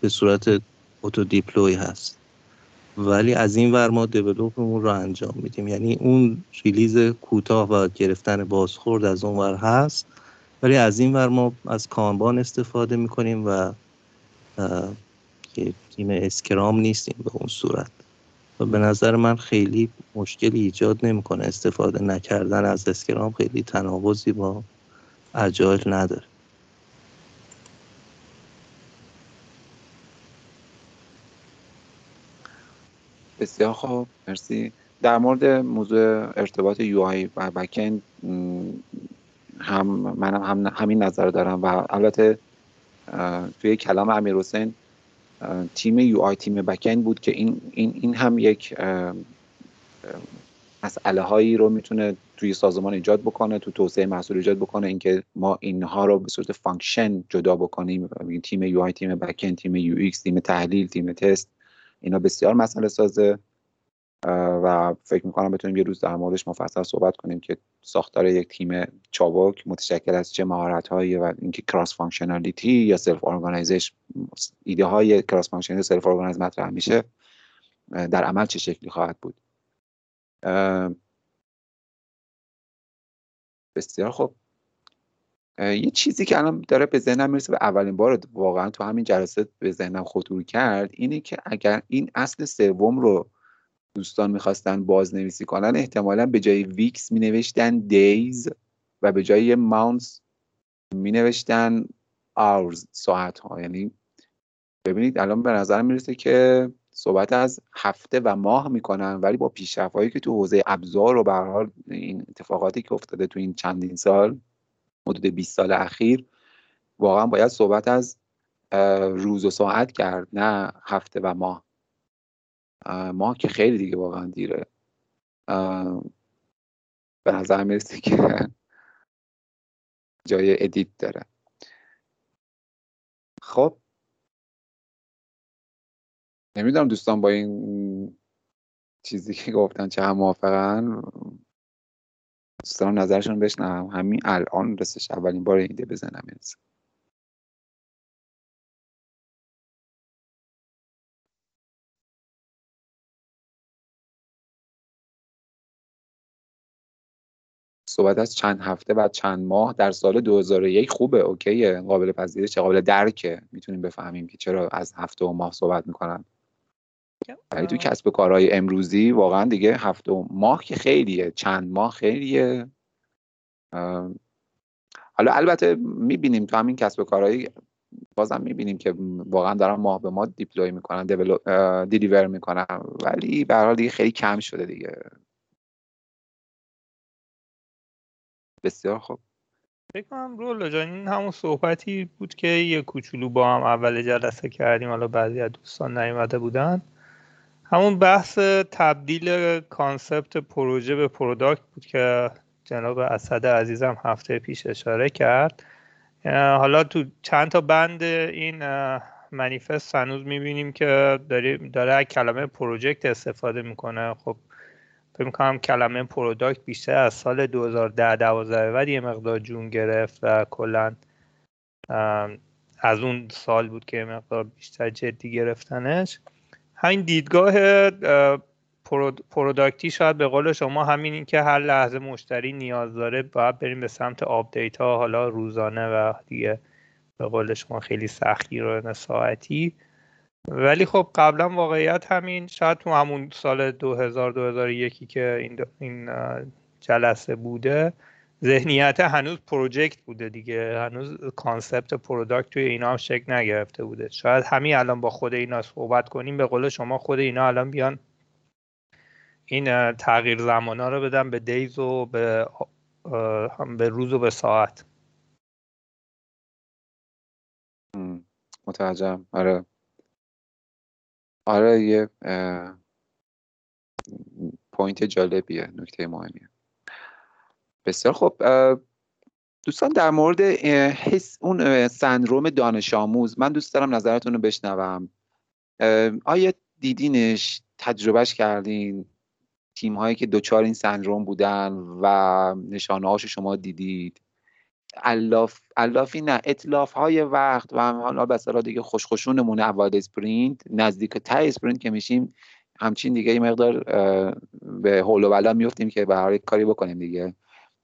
به صورت auto deploy هست. ولی از این ور ما develop مون رو انجام میدیم. یعنی اون release کوتاه و گرفتن بازخورد از اون ور هست. ولی از این ور ما از Kanban استفاده می‌کنیم و تیم اسکرام نیستیم به اون صورت. و به نظر من خیلی مشکلی ایجاد نمی‌کنه. استفاده نکردن از اسکرام خیلی تناقضی با اجایل نداره. بسیار خوب. مرسی. در مورد موضوع ارتباط یو آی و بکن هم منم هم همین نظر دارم و البته توی کلام امیر حسین تیم UI تیم backend بود که این, این, این هم یک مسئله هایی رو می‌تونه توی سازمان ایجاد بکنه تو توسعه محصول ایجاد بکنه اینکه ما اینها رو به صورت function جدا بکنیم. تیم UI تیم backend تیم UX تیم تحلیل تیم تست اینا بسیار مسئله سازه. و فکر می‌کنم بتونیم یه روز در موردش مفصل صحبت کنیم که ساختار یک تیم چابک متشکل از چه مهارت هایی و اینکه cross functionality یا self-organize ش ایده های cross functionality self-organize مطرح میشه در عمل چه شکلی خواهد بود. بسیار خوب. یه چیزی که الان داره به ذهنم می‌رسه به اولین بار واقعا تو همین جلسه به ذهنم خطور کرد اینه که اگر این اصل سوم رو دوستان می‌خواستن بازنویسی کنن احتمالا به جای weeks می نوشتن days و به جای months می نوشتن آورز ساعت ها یعنی ببینید الان به نظر می‌رسه که صحبت از هفته و ماه می‌کنن ولی با پیشرفت که تو حوزه ابزار و به حال این اتفاقاتی که افتاده تو این چندین سال حدود 20 سال اخیر واقعا باید صحبت از روز و ساعت کرد نه هفته و ماه. ماه که خیلی دیگه واقعا دیره. به نظر می‌رسه که جای ادیت داره. خب. نمی‌دونم دوستان با این چیزی که گفتن چه هم موافقن. دوستان نظرشون بشنم همین الان رسش اولین بار ایده بزنم می‌رسه صحبت از چند هفته بعد چند ماه در سال 2001 خوبه اوکیه. قابل پذیرش قابل درکه. می‌تونیم بفهمیم که چرا از هفته و ماه صحبت می‌کنن. ولی تو کسب و کارهای امروزی واقعا دیگه هفته و ماه که خیلیه. چند ماه خیلیه. حالا البته می‌بینیم تو همین کسب و کارهای بازم می‌بینیم که واقعا دارن ماه به ماه دیپلوی می‌کنن دیلیور می‌کنن. ولی به حال دیگه خیلی کم شده دیگه. بسیار خوب. کنم رول جان این همون صحبتی بود که یه کوچولو با هم اول جلسه کردیم حالا بعضی از دوستان نیومده بودن. همون بحث تبدیل concept پروژه به product بود که جناب اسد عزیزم هفته پیش اشاره کرد. حالا تو چند تا بند این منیفست هنوز می‌بینیم که داره از کلمه project استفاده می‌کنه. خب فکر می‌کنم کلمه product بیشتر از سال 2010 12 بعد یه مقدار جون گرفت و کلا از اون سال بود که مقدار بیشتر جدی گرفتنش. همین دیدگاه product ی شاید به قول شما همین این که هر لحظه مشتری نیاز داره باید بریم به سمت update ها حالا روزانه و دیگه به قول شما خیلی حتی روز و ساعتی. ولی خب قبلا واقعیت همین شاید تو همون سال 2000 2001 که این, این جلسه بوده ذهنیت هنوز project بوده دیگه. هنوز concept product توی اینا هم شکل نگرفته بوده. شاید همین الان با خود اینا صحبت کنیم به قول شما خود اینا الان بیان این تغییر زمان ها رو بدن به days و به, به روز و به ساعت. متوجهم. آره. آره یه پوینت جالبیه نکته مهمیه. بسیار خب دوستان در مورد حس اون سندروم دانش آموز من دوست دارم نظرتون رو بشنوم. آیا دیدینش تجربهش کردین؟ تیم هایی که دوچار این سندروم بودن و نشانه هاشو شما دیدید؟ الاف الافی نه اطلاف های وقت و حالا بسیار دیگه خوشخوشونمونه اول اسپرینت نزدیک ته اسپرینت که میشیم همچین دیگه یه مقدار به هول و بلا میفتیم که به کاری بکنیم دیگه.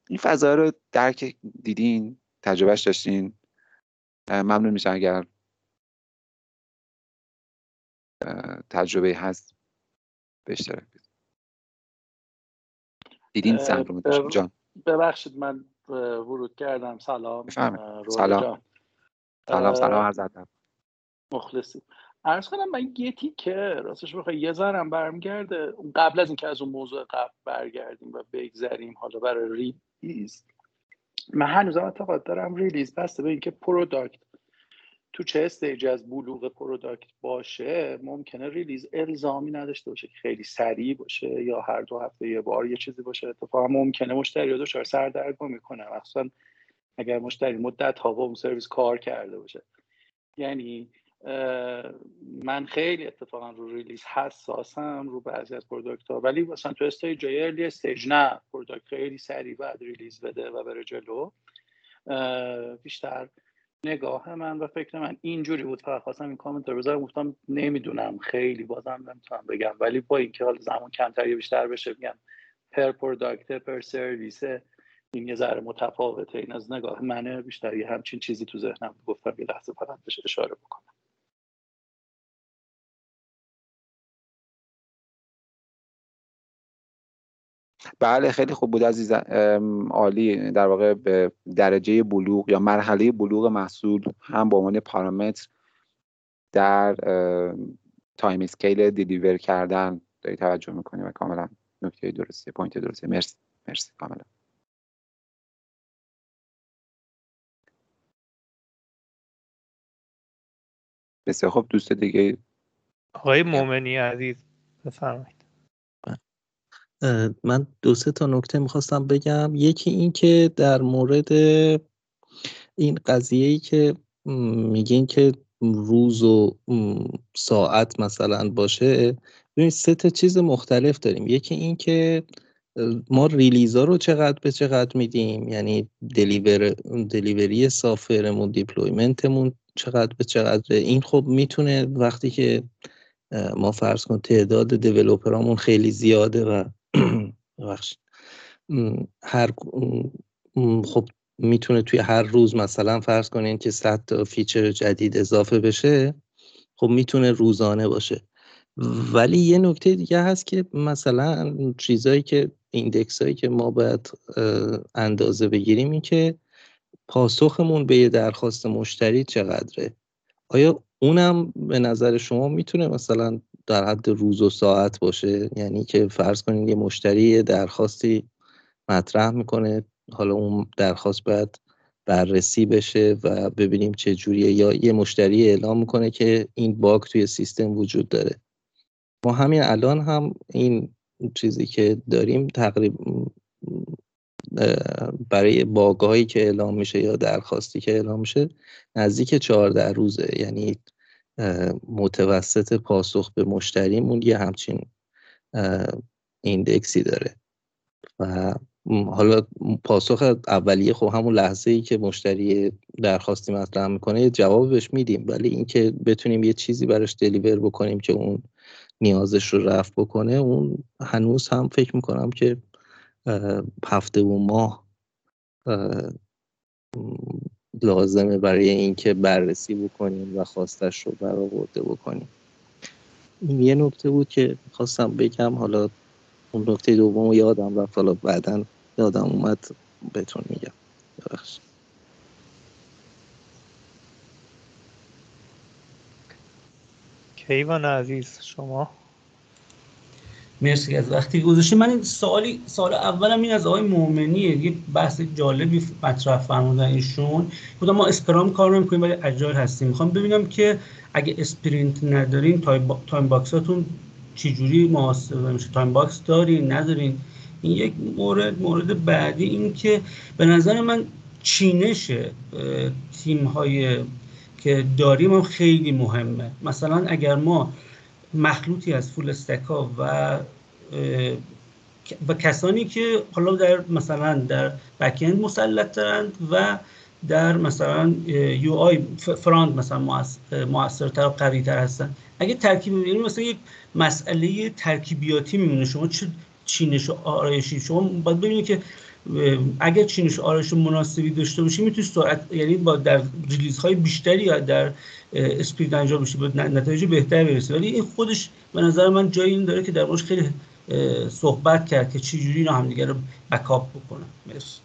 این فضا رو درک دیدین تجربهش داشتین؟ ممنون میشم اگر تجربه هست. به اشتراک دیدین سندروم جان. ببخشید من ورود کردم. سلام سلام. سلام سلام عرض ادب. مخلصی. عرض کنم من یه تیکه راستش بخوای یه ذرم برمیگرده. قبل از اینکه از اون موضوع قبل برگردیم و بگذریم حالا برای release. من هنوزم اعتقاد دارم release بسته به اینکه product تو چه stage از بلوغ product باشه ممکنه release الزامی نداشته باشه که خیلی سریع باشه یا هر دو هفته یه بار یه چیزی باشه. اتفاقا ممکنه مشتری رو دچار سردرگمی می‌کنه مخصوصا اگر مشتری مدت ها با اون سرویس کار کرده باشه. یعنی من خیلی اتفاقا رو release حساسم رو بعضی از product ها ولی مثلا تو stage early stage نه. product خیلی سریع بعد release بده و بره جلو. بیشتر نگاه من و فکر من اینجوری بود. فقط خواستم این کامنت رو بذارم گفتم نمی‌دونم خیلی بازم نمی‌تونم بگم. ولی با اینکه حال زمان کمتری بیشتر بشه بگم per product per service این یه ذره متفاوته. این از نگاه منه بیشتر یه همچین چیزی تو ذهنم گفتم یه لحظه فقط بشه اشاره بکنم. بله خیلی خوب بود عزیز عالی. در واقع به درجه بلوغ یا مرحله بلوغ محصول هم به عنوان پارامتر در time scale deliver کردن داری توجه می‌کنی و کاملا نکته درسته point درسته مرسی. مرسی. کاملا. بسیار خوب. دوست دیگه؟ آقای مومنی عزیز بفرمایید. من دو سه تا نکته می‌خواستم بگم. یکی این که در مورد این قضیه ای که میگین که روز و ساعت مثلا باشه ببینید سه تا چیز مختلف داریم. یکی این که ما ریلیزا رو چقدر به چقدر میدیم؟ یعنی دلیور دلیوری سافرمون دیپلویمنتمون چقدر به چقدر این خب می‌تونه وقتی که ما فرض کن تعداد developer امون خیلی زیاده و هر خب می‌تونه توی هر روز مثلا فرض کنین که 100 تا feature جدید اضافه بشه خب می‌تونه روزانه باشه. ولی یه نکته دیگه هست که مثلا چیزایی که index هایی که ما باید اندازه بگیریم این که پاسخمون به یه درخواست مشتری چقدره؟ آیا اونم به نظر شما می‌تونه مثلا در حد روز و ساعت باشه. یعنی که فرض کنید یه مشتری درخواستی مطرح می‌کنه حالا اون درخواست باید بررسی بشه و ببینیم چه جوریه. یا یه مشتری اعلام می‌کنه که این باگ توی سیستم وجود داره. ما همین الان هم این چیزی که داریم تقریبا برای باگایی که اعلام میشه یا درخواستی که اعلام میشه نزدیک 14 روزه. یعنی متوسط پاسخ به مشتریمون یه همچین ایندکسی داره. و حالا پاسخ اولیه خب همون لحظه ای که مشتری درخواستی مطرح می‌کنه جواب بهش میدیم. ولی اینکه بتونیم یه چیزی براش دلیور بکنیم که اون نیازش رو رفت بکنه اون هنوز هم فکر می‌کنم که هفته و ماه لازمه برای اینکه بررسی بکنیم و خواستش رو برآورده بکنیم. این یه نکته بود که خواستم بگم حالا اون نکته دوم یادم رفت حالا بعدا یادم اومد بهتون میگم. ببخشید. کیوان عزیز شما؟ مرسی از وقتی گذاشتی. من این سوالی سال اولم این از آقای مؤمنیه یه بحث جالبی مطرح فرمودن ایشون. بودم ما Scrum کار می‌کنیم ولی agile هستیم. می‌خوام ببینم که اگه sprint ندارین time box اتون چجوری محاسبه میشه؟ time box دارین؟ ندارین؟ این یک مورد مورد بعدی این که به نظر من چینش تیم های که داریم هم خیلی مهمه. مثلا اگر ما مخلوطی از full stack ا و و کسانی که حالا در مثلا در backend مسلط دارند و در مثلا UI front مثلا موثرتر و قوی تر هستن اگه ترکیب یعنی مثلا یک مسئله ترکیبیاتی میمونه شما چه چینش و آرایشی؟ شما باید ببینید که اگر چینش آرایش مناسبی داشته باشی می‌تونی سرعت یعنی با در release های بیشتری یا در speed انجام بشه به نتایج بهتر برسه ولی این خودش به نظر من جایی این داره که در موردش خیلی صحبت کرد که چه جوری هم دیگه رو بکاپ بکنن. مرسی.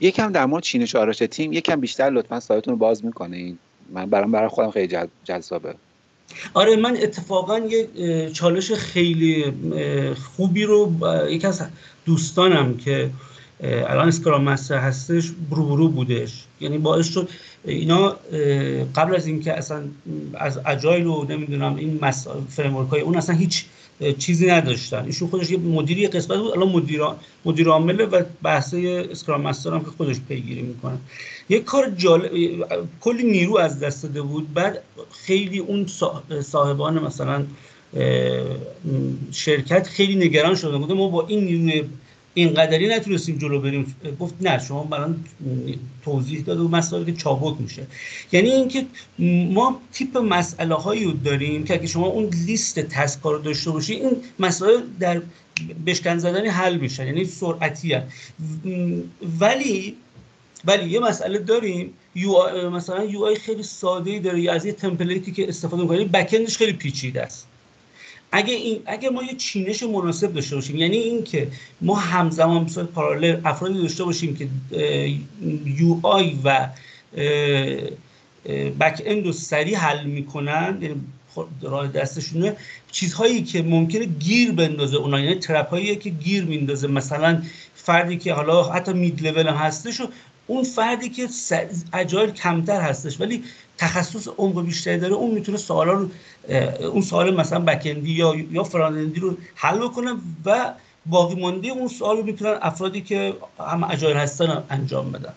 یکم در مورد چینش آرایش تیم یکم بیشتر لطفا سایتون رو باز می‌کنین. من برام برای خودم خیلی جذابه. آره من اتفاقا یه چالش خیلی خوبی رو یکی از دوستانم که الان اسکرام مستر هستش برو بودش. یعنی باعث شد اینا قبل از اینکه اصلا از agile و نمی‌دونم این framework های اون اصلا هیچ چیزی نداشتن. ایشون خودش یه مدیری قسمت بود الان مدیر مدیر عامله و بحثه Scrum Master هم که خودش پیگیری می‌کنه. یه کار جالب کلی نیرو از دست داده بود. بعد خیلی اون صاحبان مثلا شرکت خیلی نگران شدن بوده. ما با این نیروی اینقدری نتونستیم جلو بریم. گفت نه شما برای توضیح داد و مسائل که چابک میشه. یعنی اینکه ما تیپ مسئله هایی رو داریم که اگه شما اون لیست تسکا رو داشته باشی این مسائل در بشکن زدنی حل میشن یعنی سرعتی. ولی ولی یه مسئله داریم. یو مثلا یو آی خیلی ساده ای داره. یا از یه تمپلیتی که استفاده می‌کنیم بکندش خیلی پیچیده است. اگه این اگه ما یه چینش مناسب داشته باشیم یعنی اینکه ما همزمان مثلا پارالل افرادی داشته باشیم که یو آی و بک اند رو سریع حل می‌کنن یعنی راه دستشونه چیزهایی که ممکنه گیر بندازه اونا یعنی ترپ هایی که گیر میندازه مثلا فردی که حالا حتی مید لول هم هستش و اون فردی که اجایل کمتر هستش ولی تخصص عمق بیشتری داره اون می‌تونه سوالا رو اون سوال مثلا بکندی یا یا فرانندی رو حل بکنه و باقی مانده اون سوال رو می‌تونن افرادی که هم اجایل هستن انجام بدن.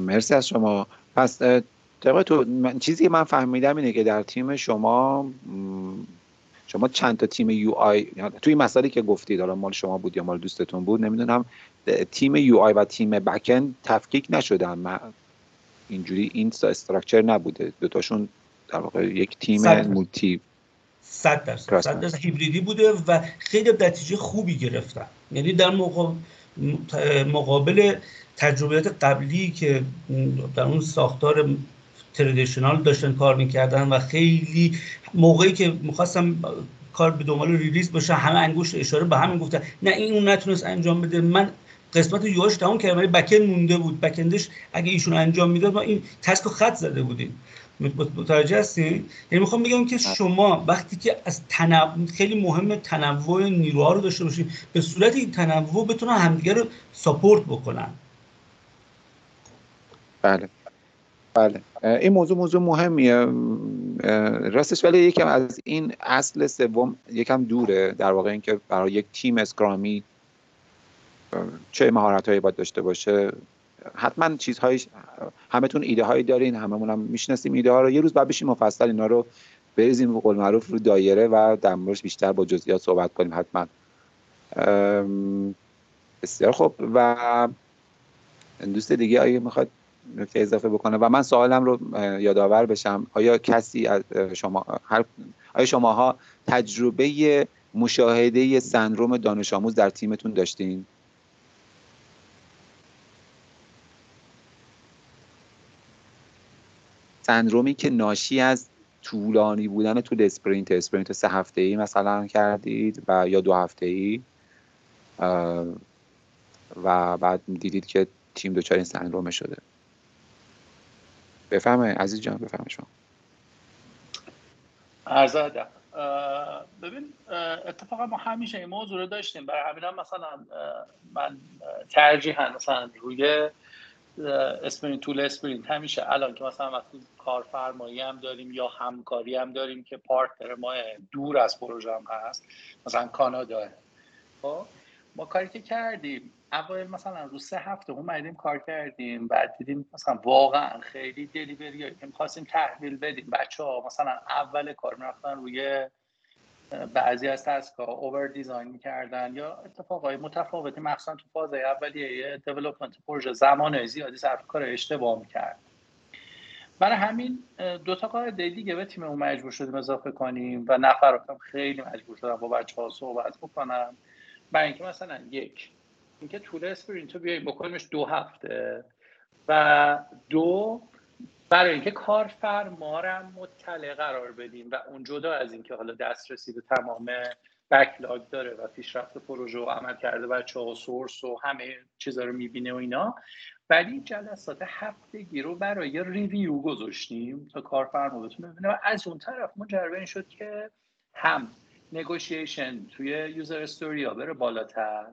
مرسی از شما. پس طبق تو من چیزی که من فهمیدم اینه که در تیم شما شما چند تا تیم UI توی مسئله که گفتید حالا مال شما بود یا مال دوستتون بود نمی‌دونم تیم UI و تیم backend تفکیک نشدن. من اینجوری این structure نبوده. دوتاشون در واقع یک تیم multi صد درصد. صد درصد هیبریدی بوده و خیلی نتیجه خوبی گرفتن. یعنی در مقابل تجربیات قبلی که در اون ساختار traditional داشتن کار می‌کردن و خیلی موقعی که می‌خواستم کار به دنبال release باشه همه انگشت اشاره به همین گفتن. نه این اون نتونست انجام بده. من قسمت UIهاش تمام کردم ولی backend مونده بود. backendش اگه ایشون انجام می‌داد ما این task خط زده بودیم. متوجه هستین؟ یعنی می‌خوام بگم که شما وقتی که از تنوع خیلی مهم تنوع نیروها رو داشته باشید به صورت این تنوع بتونن همدیگه رو support بکنن. بله. بله. این موضوع موضوع مهمیه. راستش ولی یکم از این اصل سوم یکم دوره در واقع اینکه برای یک تیم اسکرامی چه مهارت هایی باید داشته باشه. حتما چیزهایی همتون ایده هایی دارین هممون هم می‌شناسیم ایده ها رو. یه روز بعد بشیم مفصل اینا رو بریزیم به قول معروف رو دایره و در موردش بیشتر با جزئیات صحبت کنیم حتما. بسیار خوب. و دوست دیگه آیا می‌خواد نکته اضافه بکنه و من سوالم رو یادآور بشم. آیا کسی از شما هر آیا شماها تجربه مشاهده سندروم دانش آموز در تیمتون داشتین؟ سندرومی که ناشی از طولانی بودن طول sprint sprint سه هفته ای مثلا کردید و یا دو هفته ای و بعد دیدید که تیم دچار این سندروم شده. بفهمه عزیز جان بفهمه شما. ارزاده ببین اتفاقا ما همیشه این موضوع رو داشتیم. برای همین هم مثلا من ترجیحا مثلا روی اسپرینت طول اسپرینت. همیشه الان که مثلا وقتی کارفرمایی هم داریم یا همکاری هم داریم که پارتنر ما دور از پروژه هم هست مثلا کانادا. خب؟ ما کاری که کردیم اول مثلا رو سه هفته اومدیم کار کردیم بعد دیدیم مثلا واقعا خیلی دلیوری که می‌خواستیم تحویل بدیم. بچه ها مثلا اول کار می‌رفتن روی بعضی از تسکا اوور دیزاین می‌کردن یا اتفاقای متفاوتی مخصوصا تو فاز اولیه دیولپمنت پروژه زمان زیادی صرف کار اشتباه می‌کرد. برای همین دو تا قاعده دیگه به تیممون مجبور شدیم اضافه کنیم و نفراتم خیلی مجبور شدم با بچه ها صحبت بکنم. برای اینکه مثلا یک اینکه طول sprint رو بیاییم بکنیمش دو هفته و دو برای اینکه کارفرما رو مطلع قرار بدیم و اون جدا از اینکه حالا دسترسی به تمام backlog داره و پیشرفت پروژه و عملکرد بچه ها source و همه چیزا رو می‌بینه و اینا ولی جلسات هفتگی رو برای review گذاشتیم تا کارفرما بتونه ببینه و از اون طرف منجر به این شد که هم negotiation توی user story ها بره بالاتر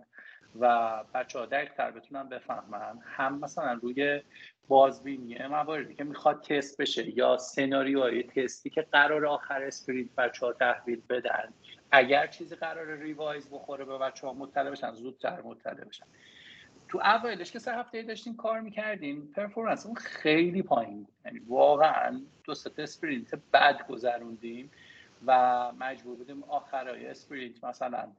و بچه ها دقیقتر بتونن بفهمن. هم مثلا روی بازبینی مواردی که می‌خواد تست بشه یا سناریوهای testی که قرار آخر sprint بچه ها تحویل بدن. اگر چیزی قرار revise بخوره به بچه ها مطلع بشن زودتر مطلع بشن. تو اولش که سه هفته داشتیم کار می‌کردیم performance اون خیلی پایین یعنی واقعا دو سه sprint بد گذروندیم. و مجبور بودیم آخرای اسپرینت مثلا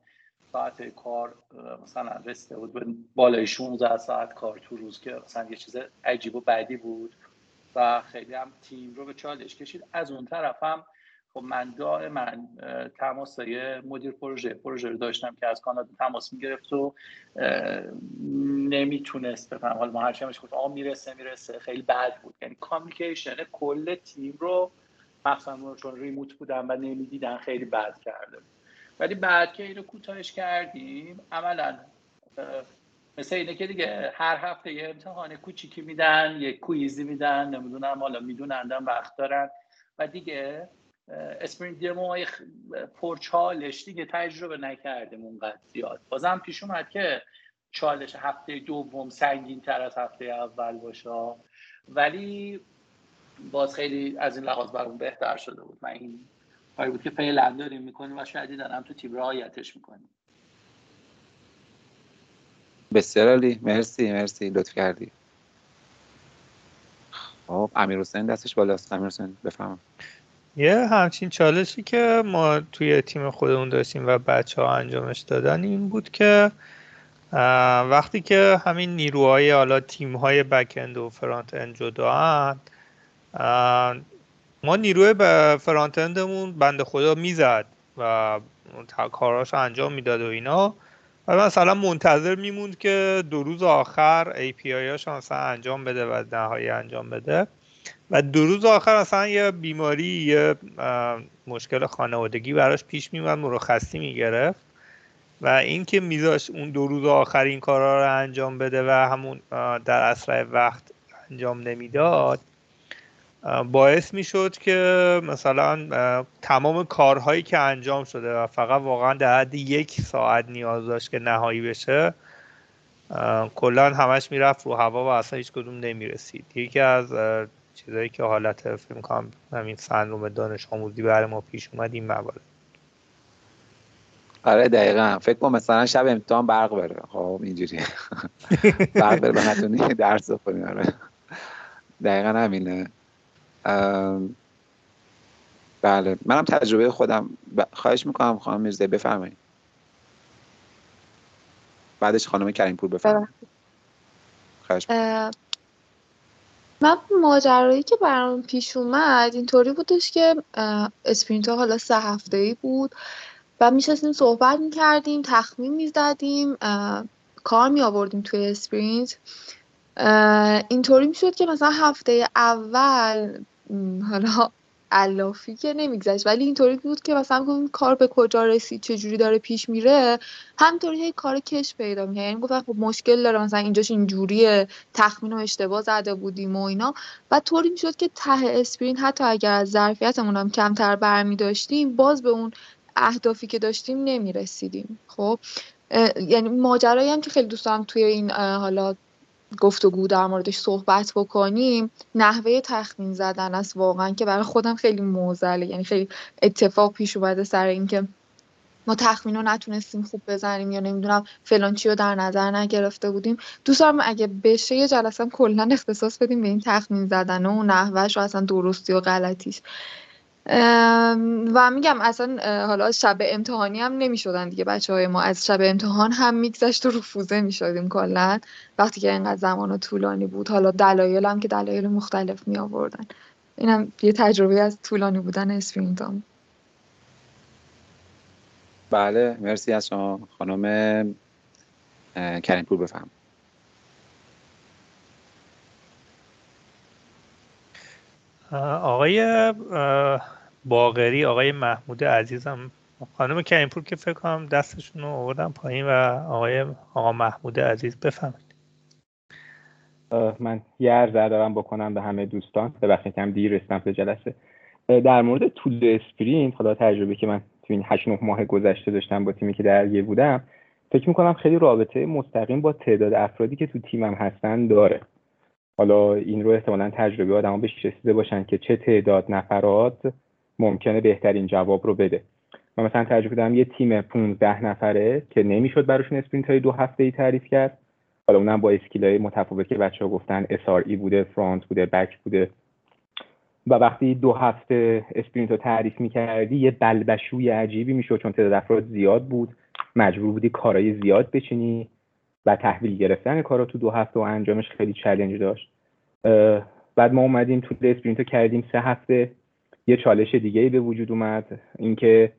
ساعت کار مثلا رسیده بود بالای 16 ساعت کار تو روز که مثلا یه چیز عجیب و بعدی بود و خیلی هم تیم رو به چالش کشید. از اون طرف هم خب من دائما تماسای مدیر پروژه پروژه رو داشتم که از کانادا تماس می‌گرفت و نمی‌تونست بفهم. حالا ما هرچی همش گفت آقا می‌رسه می‌رسه. خیلی بد بود. یعنی کامیکیشن کل تیم رو مخصوصا چون ریموت بودن و نمی‌دیدن خیلی بد کرده ولی بعد که اینو کوتاهش کردیم عملا مثل اینه که دیگه هر هفته یه امتحان کوچیکی میدن یه کویزی میدن نمی‌دونم حالا می‌دونن وقت دارن. و دیگه اسپرینت دمو پرچالش دیگه تجربه نکردیم اونقدر زیاد. بازم پیش اومد که چالش هفته دوم سنگین تر از هفته اول باشه. ولی باز خیلی از این لحاظ برام بهتر شده بود. من این کاری بود که فعلا داریم می‌کنیم و شاید دارم تو تیم رعایتش می‌کنیم. بسیار عالی. مرسی مرسی. لطف کردی. خب امیر حسین دستش بالاست. امیر حسین بفهم یه همچین چالشی که ما توی تیم خودمون داشتیم و بچه ها انجامش دادن این بود که وقتی که همین نیروهای حالا تیم های بک اند و فرانت اند جدا ما نیروی فرانت اندمون بنده خدا می‌زد و کاراش انجام می‌داد و اینا. و مثلا منتظر میموند که دو روز آخر API هاش مثلا انجام بده و نهایی انجام بده. و دو روز آخر اصلا یه بیماری یه مشکل خانوادگی براش پیش میومد مرخصی می‌گرفت. و اینکه میذاش اون دو روز آخر این کارا رو انجام بده و همون در اسرع وقت انجام نمی‌داد باعث می‌شد که مثلا تمام کارهایی که انجام شده و فقط واقعا در حد یک ساعت نیاز داشت که نهایی بشه کلا همش می‌رفت رو هوا و اصلا هیچ کدوم نمی‌رسید. یکی از چیزایی که حالت فیلم کنم همین سندروم دانش آموزی برای ما پیش اومد این موارد. آره دقیقا. فکر کنم مثلا شب امتحان برق بره. خب اینجوری. برق بره به نتونی درس بخونی. آره. دقیقا همینه. بله. منم تجربه خودم خواهش می‌کنم خانم میرزه بفرمایید. بعدش خانم کریم پور بفرمایید. خواهش من ماجرایی که برام پیش اومد اینطوری بودش که sprint حالا سه هفته ای بود و میشستیم صحبت می‌کردیم تخمین می‌زدیم کار می آوردیم توی sprint. اینطوری می‌شد که مثلا هفته اول حالا علافی که نمیگذشت. ولی اینطوری بود که مثلا اون کار به کجا رسید چه جوری داره پیش میره. همینطوری هی کار کش پیدا می‌کنه یعنی گفتن خب مشکل داره مثلا اینجاش اینجوریه تخمین و اشتباه زده بودیم و اینا. و طوری می‌شد که ته اسپرین حتی اگر از ظرفیتمون هم کمتر برمی داشتیم باز به اون اهدافی که داشتیم نمی‌رسیدیم. خب یعنی ماجرایی هم که خیلی دوست دارم توی این حالا گفتگو در موردش صحبت بکنیم. نحوه تخمین زدن است واقعا که برای خودم خیلی موزله یعنی خیلی اتفاق پیش اومده سر اینکه ما تخمین رو نتونستیم خوب بزنیم یا نمی‌دونم فلان چی رو در نظر نگرفته بودیم. دوست دارم اگه بشه یه جلسه کلا اختصاص بدیم به این تخمین زدن و نحوهش و اصلا درستی و غلطیش. و میگم اصلا حالا شب امتحانی هم نمی‌شدن دیگه بچه های ما. از شب امتحان هم میگذشت و رفوزه می‌شدیم کلا. وقتی که اینقدر زمان طولانی بود. حالا دلایل هم که دلایل مختلف می آوردن اینم یه تجربه از طولانی بودن اسپرینتام بله مرسی از شما خانم کریم پور بفهم. آقای باغری آقای محمود عزیزم. خانم کریمپور که فکر کنم دستشون رو آوردم پایین و آقای آقا محمود عزیز بفهمید من یه عرض دارم بکنم به همه دوستان. ببخشید کم دیر رسیدم به جلسه. در مورد طول sprint حالا تجربه که من تو این 8 9 ماه گذشته داشتم با تیمی که درگیر بودم فکر می‌کنم خیلی رابطه مستقیم با تعداد افرادی که تو تیمم هستن داره. حالا این رو احتمالا تجربه آدما بهش رسیده باشن که چه تعداد نفرات ممکنه بهترین جواب رو بده. من مثلا تجربه دارم یه تیم 15 نفره که نمی‌شد براشون sprint های دو هفته ای تعریف کرد. حالا اونم با skill های متفاوت که بچه ها گفتن SRE بوده front بوده back بوده. و وقتی دو هفته sprint رو تعریف می‌کردی یه بلبشوی عجیبی می‌شد چون تعداد افراد زیاد بود. مجبور بودی کارهای زیاد بچینی و تحویل گرفتن کارا تو دو هفته و انجامش خیلی challenge داشت. بعد ما اومدیم طول sprint کردیم سه هفته. یه چالش دیگه به وجود اومد. اینکه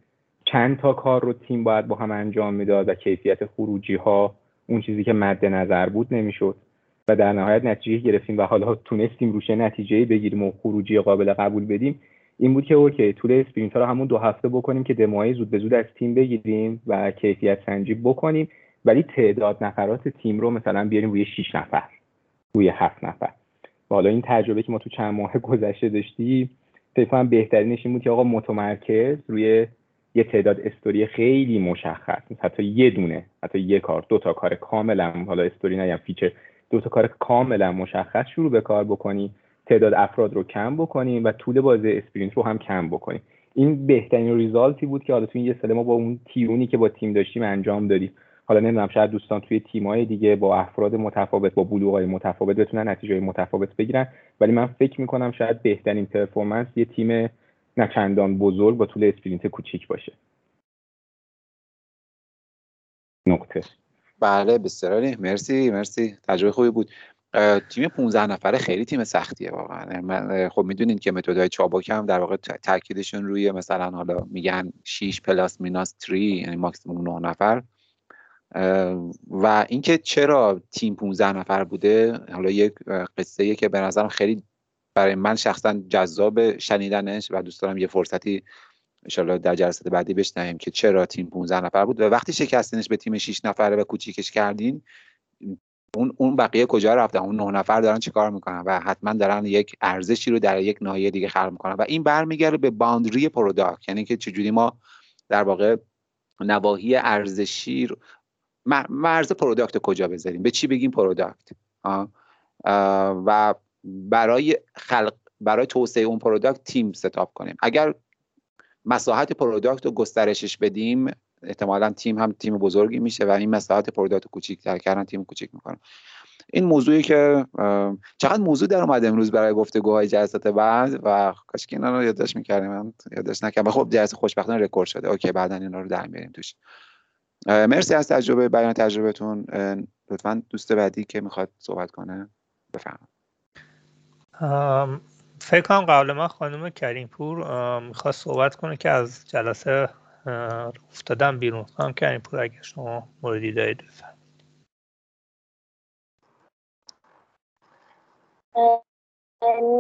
چند تا کار رو تیم باید با هم انجام می‌داد و کیفیت خروجی ها اون چیزی که مد نظر بود نمی‌شد. و در نهایت نتیجه گرفتیم و حالا تونستیم روشه نتیجه بگیریم و خروجی قابل قبول بدیم. این بود که okay طول sprint ها رو همون دو هفته بکنیم که demoهای زود به زود از تیم بگیریم و کیفیت سنجی بکنیم. ولی تعداد نفرات تیم رو مثلا بیاریم روی 6 نفر روی 7 نفر. و حالا این تجربه که ما تو چند ماه گذشته داشتیم فکر کنم بهترینش این بود که آقا متمرکز روی یه تعداد استوری خیلی مشخص. حتی یه دونه حتی یه کار دو تا کار کاملا حالا استوری نگم feature دو تا کار کاملا مشخص شروع به کار بکنی تعداد افراد رو کم بکنیم و طول بازی sprint رو هم کم بکنیم این بهترین resultی بود که حالا تو این یه سال ما با اون تیرونی که با تیم داشتیم انجام دادیم. حالا نمی‌دونم شاید دوستان توی تیمای دیگه با افراد متفاوت با بلوغای متفاوت بتونن نتیجه متفاوت بگیرن. ولی من فکر می‌کنم شاید بهترین performance یه تیم نچندان بزرگ با طول sprint کوچیک باشه. نقطه. بله بسیار مرسی مرسی. تجربه خوبی بود. تیم 15 نفره خیلی تیم سختیه واقعا. من خب می‌دونین که متدهای چابک هم در واقع تاکیدشون روی مثلا حالا میگن 6 پلاس میناس 3 یعنی ماکسیموم 9 نفر. و اینکه چرا تیم 15 نفر بوده حالا یک قصه که به نظرم خیلی برای من شخصا جذاب شنیدنش و دوست دارم یه فرصتی انشالله در جلسات بعدی بشنویم که چرا تیم 15 نفر بود. و وقتی شکستینش به تیم 6 نفره و کوچیکش کردین اون اون بقیه کجا رفتن؟ اون نه نفر دارن چیکار می‌کنن؟ و حتما دارن یک ارزشی رو در یک ناحیه دیگه خلق می‌کنن. و این برمیگرده به boundary product یعنی که چجوری ما در واقع نواحی ارزشی مرز product کجا بذاریم؟ به چی بگیم product؟ و برای خلق برای توسعه اون product تیم setup کنیم. اگر مساحت product رو گسترشش بدیم احتمالا تیم هم تیم بزرگی میشه و این مساحت product کوچیک‌تر کردن تیم کوچیک می‌کنه. این موضوعی که چقدر موضوع در اومد امروز برای گفتگوهای جلسات بعد و کاش که اینا رو یادداشت می‌کردیم یادداشت نکردم. خب جلسه خوشبختانه رکورد شده. okay بعدا اینا رو در میاریم توش. مرسی از تجربه بیان تجربتون لطفا دوست بعدی که می‌خواد صحبت کنه بفرمایید. فکر کنم قبل ما خانم کریم پور می‌خواست صحبت کنه که از جلسه افتادم بیرون. خانم کریم پور اگر شما موردی دارید بفرمایید.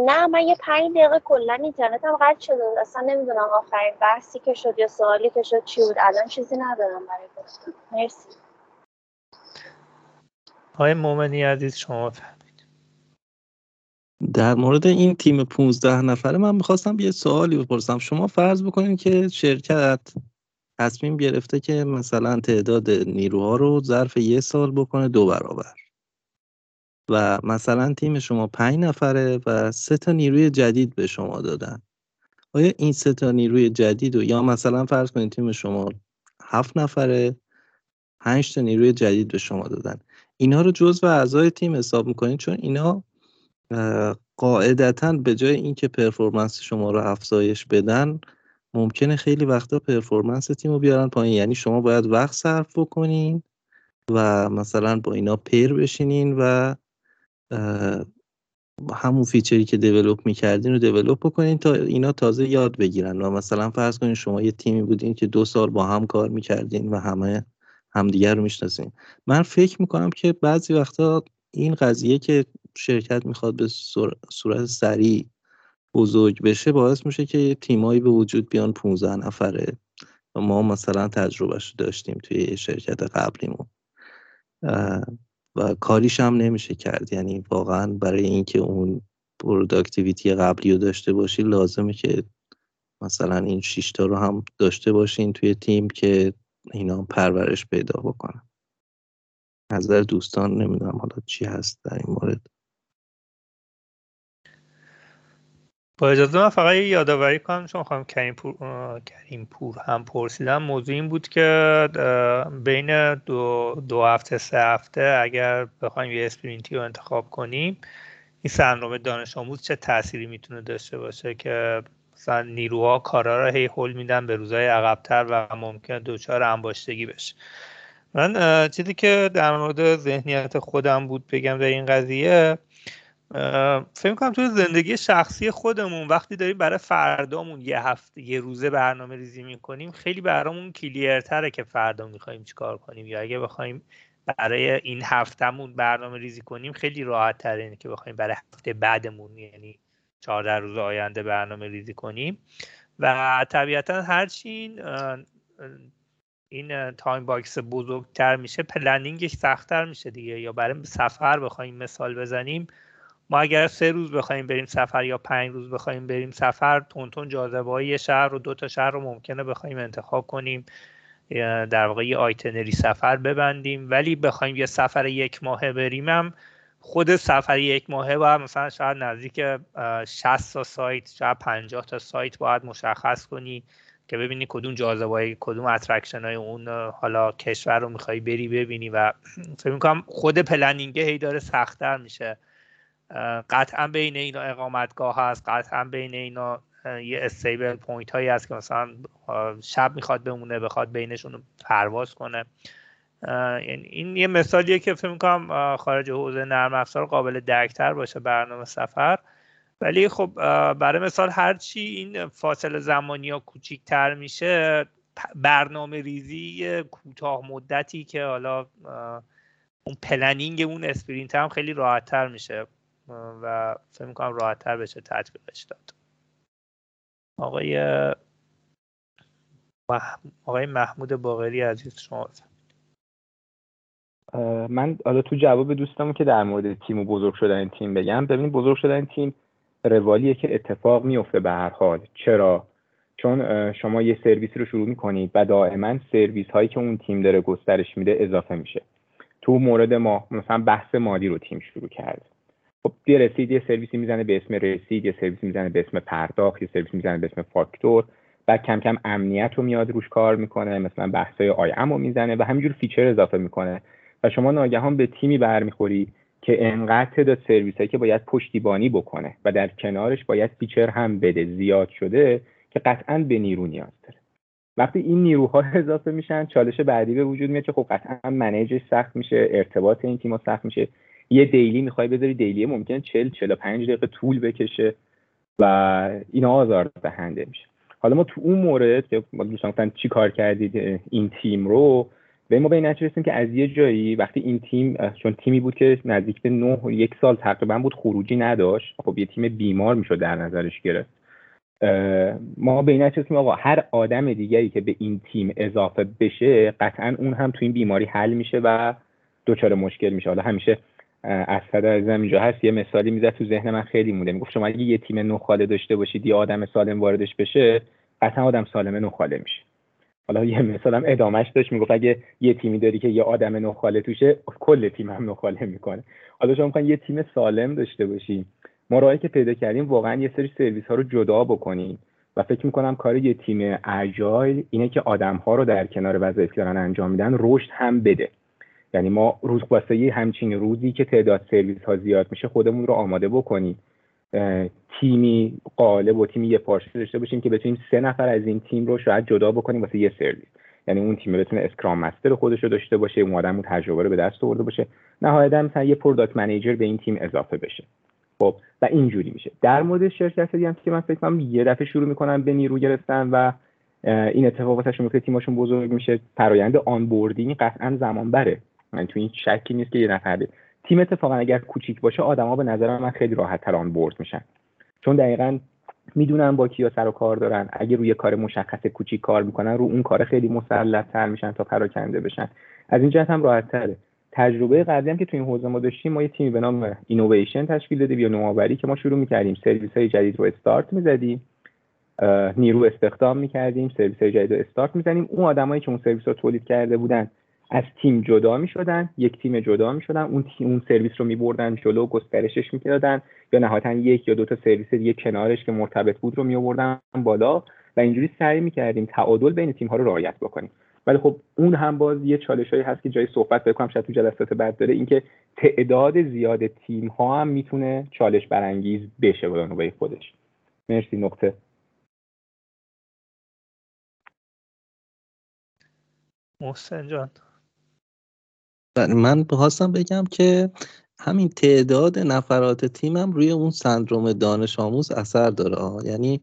نه من یه پنج دقیقه کلا اینترنتم قطع شده اصلا نمی‌دونم آخرین بحثی که شد یا سوالی که شد چی بود. الان چیزی ندارم برای گفتن. مرسی. آقای مومنی عزیز شما فهمید در مورد این تیم 15 نفره من می‌خواستم یه سوالی بپرسم. شما فرض بکنید که شرکت تصمیم گرفته که مثلا تعداد نیروها رو ظرف یه سال بکنه دو برابر. و مثلا تیم شما پنج نفره و سه تا نیروی جدید به شما دادن. آیا این سه تا نیروی جدید و یا مثلا فرض کنید تیم شما هفت نفره پنج تا نیروی جدید به شما دادن. اینا رو جزو اعضای تیم حساب می‌کنید؟ چون اینا قاعدتا به جای اینکه performance شما رو افزایش بدن ممکنه خیلی وقتا performance تیم رو بیارن پایین. یعنی شما باید وقت صرف بکنین و مثلا با اینا pair بشینین و همون feature ی که develop می‌کردین رو develop بکنین تا اینا تازه یاد بگیرن. و مثلا فرض کنین شما یه تیمی بودین که دو سال با هم کار می‌کردین و همه همدیگر رو می‌شناسین. من فکر می‌کنم که بعضی وقتا این قضیه که شرکت می‌خواد به صورت سریع بزرگ بشه باعث میشه که تیمایی به وجود بیان 15 نفره. و ما مثلا تجربهش داشتیم توی شرکت قبلیمون. و کاریش هم نمیشه کرد. یعنی واقعا برای اینکه اون productivity قبلی رو داشته باشی لازمه که مثلا این شیشتا رو هم داشته باشین توی تیم که اینا پرورش پیدا بکنن. نظر دوستان نمی‌دونم حالا چی هست در این مورد. با اجازه من فقط یادآوری کنم چون خواهم کریم پور, کریم پور هم پرسیدم موضوع این بود که بین دو, دو هفته سه هفته اگر بخوایم یه اسپرینتی رو انتخاب کنیم این سرنامه دانش آموز چه تأثیری می‌تونه داشته باشه که مثلا نیروها کارا رو هی حل میدن به روزهای عقبتر و ممکن دچار انباشتگی بشه. من چیزی که در مورد ذهنیت خودم بود بگم در این قضیه فکر کنم توی زندگی شخصی خودمون وقتی داریم برای فردامون یه هفته یه روزه برنامه ریزی می‌کنیم خیلی برامون کلیرتره که فردا می‌خوایم چیکار کنیم. یا اگه بخوایم برای این هفتهمون برنامه ریزی کنیم خیلی راحت تره که بخوایم برای هفته بعدمون یعنی 14 روز آینده برنامه ریزی کنیم. و طبیعتا هرچی این این time box بزرگتر میشه planning ش سختتر میشه دیگه. یا برای سفر بخوایم مثال بزنیم ما اگر سه روز بخوایم بریم سفر یا پنج روز بخوایم بریم سفر توی اون جاذبه های شهر و دو تا شهر رو ممکنه بخوایم انتخاب کنیم. در واقع یه itinerary سفر ببندیم. ولی بخوایم یه سفر یک ماهه بریمم خود سفر یک ماهه باید مثلا شاید نزدیک 60 تا سایت شاید 50 تا سایت باید مشخص کنی که ببینی کدوم جاذبه کدوم attraction های اون حالا کشور رو می‌خوای بری ببینی و فکر می‌کنم خود planning ه هی داره سختتر میشه. قطعا بین اینا اقامتگاه هست قطعا بین اینا یه stable point هایی هست که مثلا شب می‌خواد بمونه بخواد بینشون پرواز کنه. یعنی این یه مثالیه که فکر می‌کنم خارج حوزه نرم افزار قابل درکتر باشه برنامه سفر. ولی خب برای مثال هرچی این فاصله زمانی ها کوچیکتر میشه برنامه ریزی کوتاه مدتی که حالا اون planning اون sprint هم خیلی راحتتر میشه. و فکر می‌کنم راحتتر بشه تطبیقش داد. آقای آقای محمود باقری عزیز شما من حالا تو جواب دوستم که در مورد تیم و بزرگ شدن تیم بگم ببینید بزرگ شدن تیم روالیه که اتفاق میفته به هر حال. چرا؟ چون شما یه سرویسی رو شروع می‌کنید و دائما سرویس هایی که اون تیم داره گسترش میده اضافه میشه. تو مورد ما مثلا بحث مالی رو تیم شروع کرد. خب یه رسید یه سرویسی می‌زنه به اسم رسید یه سرویسی می‌زنه به اسم پرداخت یه سرویس می‌زنه به اسم فاکتور. بعد کم کم امنیت رو میاد روش کار می‌کنه مثلا بحثای IAM رو می‌زنه و همینجور feature اضافه می‌کنه. و شما ناگهان به تیمی برمیخوری که انقدر تعداد سرویس هایی که باید پشتیبانی بکنه و در کنارش باید feature هم بده زیاد شده که قطعا به نیرو نیاز داره. وقتی این نیروها اضافه میشن چالش بعدی به وجود میاد که خب قطعا manage ش سخت میشه ارتباط این تیم‌ها سخت میشه. یه دیلی می‌خوای بذاری دیلی ممکنه 40 45 دقیقه طول بکشه و اینا آزار دهنده میشه. حالا ما تو اون مورد که دوستان چی کار کردید این تیم رو به ما به این رسیم که از یه جایی وقتی این تیم چون تیمی بود که نزدیک به نه یک سال تقریبا بود خروجی نداشت. خب یه تیم بیمار می‌شد در نظرش گرفت. ما به این رسیم آقا هر آدم دیگری که به این تیم اضافه بشه قطعا اون هم تو این بیماری حل میشه و دچار مشکل میشه. حالا همیشه اسد از اینجا هست. یه مثالی می‌زد تو ذهن من خیلی مونده. می‌گفت شما اگه یه تیم نخاله داشته باشید یه آدم سالم واردش بشه قطعا آدم سالم نخاله میشه. حالا یه مثالم ادامهش داشت می‌گفت اگه یه تیمی داری که یه آدم نخاله توشه کل تیم هم نخاله می‌کنه. حالا شما می‌خواین یه تیم سالم داشته باشیم ما راهی که پیدا کردیم واقعا یه سری سرویس ها رو جدا بکنیم. و فکر می‌کنم کار یه تیم اجایل اینه که آدم ها رو در کنار وظایفی دارن انجام میدن رشد هم بده. یعنی ما رو واسه همچین روزی که تعداد سرویس ها زیاد میشه خودمون رو آماده بکنیم. تیمی قالب و تیمی یکپارچه داشته باشیم که بتونیم سه نفر از این تیم رو شاید جدا بکنیم واسه یه سرویس. یعنی اون تیم بتونه scrum master خودش رو داشته باشه اون آدم تجربه رو به دست آورده باشه. نهایتا مثلا یه product manager به این تیم اضافه بشه. خب و اینجوری میشه. در مورد شرکت هم که من فکر کنم یه دفعه شروع می‌کنن به نیرو گرفتن و این اتفاق واسه میفته تیمشون بزرگ میشه فرآیند onboarding قطعا زمان بره من تو این شکی نیست که یه نفر تیم اتفاقا اگر کوچیک باشه آدما به نظر من خیلی راحت تر onboard میشن. چون دقیقا می‌دونن با کیا سر و کار دارن. اگه روی کار مشخص کوچیک کار می‌کنن رو اون کار خیلی مسلط تر میشن تا پراکنده بشن. از این جهت هم راحت تره تجربه قبلی هم که تو این حوزه ما داشتیم ما یه تیمی به نام اینویشن تشکیل دادیم یا نوآوری که ما شروع می‌کردیم. سرویس های جدید رو استارت می‌زدیم. نیرو استخدام می‌کردیم سرویس های جدید رو استارت می‌زنیم اون آدمایی که اون سرویس رو تولید کرده بودن از تیم جدا می شدن یک تیم جدا می شدن اون تیم اون سرویس رو می بردن جلو گسترشش می‌کردن. یا نهایتا یک یا دو تا سرویس دیگه کنارش که مرتبط بود رو می آوردن بالا. و اینجوری سعی می کردیم تعادل بین تیم ها رو رعایت بکنیم. ولی خب اون هم باز یه چالش هایی هست که جای صحبت بکنم شاید تو جلسات بعد داره. اینکه تعداد زیاد تیم ها هم می‌تونه چالش برانگیز بشه به خودش. مرسی نقطه. محسن جان. من خواستم بگم که همین تعداد نفرات تیمم روی اون سندروم دانش آموز اثر داره. یعنی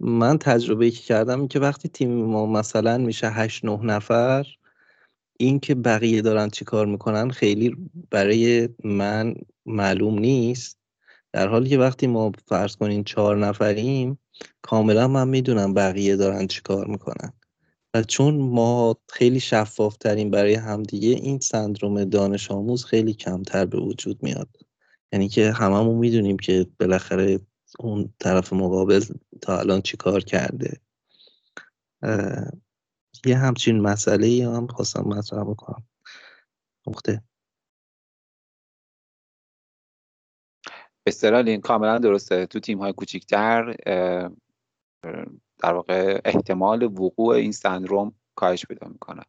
من تجربه که کردم این که وقتی تیم ما مثلا میشه هشت نه نفر این که بقیه دارن چی کار می‌کنن خیلی برای من معلوم نیست. در حالی که وقتی ما فرض کنین چهار نفریم کاملا من می‌دونم بقیه دارن چی کار می‌کنن. و چون ما خیلی شفاف ترین برای همدیگه این سندروم دانش آموز خیلی کمتر به وجود میاد. یعنی که هممون می‌دونیم که بالاخره اون طرف مقابل تا الان چی کار کرده. یه همچین مسئله ای هم خواستم مطرح بکنم. نقطه. است رایان کاملا درسته. تو تیم های کوچیکتر در واقع احتمال وقوع این سندروم کاهش پیدا می‌کنه.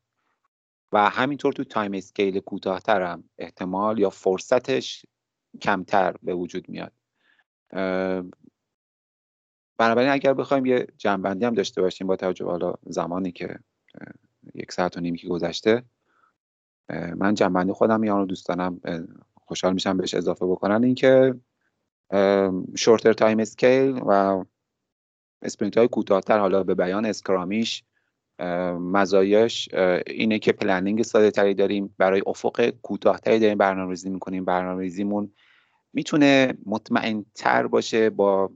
و همینطور تو time scale کوتاهتر هم احتمال یا فرصتش کمتر به وجود میاد. بنابراین اگر بخوایم یه جمع‌بندی هم داشته باشیم با توجه حالا زمانی که یک ساعت و نیمی که گذشته من جمع‌بندی خودم بیان رو دوست دارم خوشحال میشم بهش اضافه بکنن. اینکه shorter time scale و sprint های کوتاهتر حالا به بیان scrum یش مزایاش اینه که planning ساده تری داریم برای افق کوتاهتری داریم برنامه‌ریزی می‌کنیم. برنامه‌ریزیمون می‌تونه مطمئن تر باشه با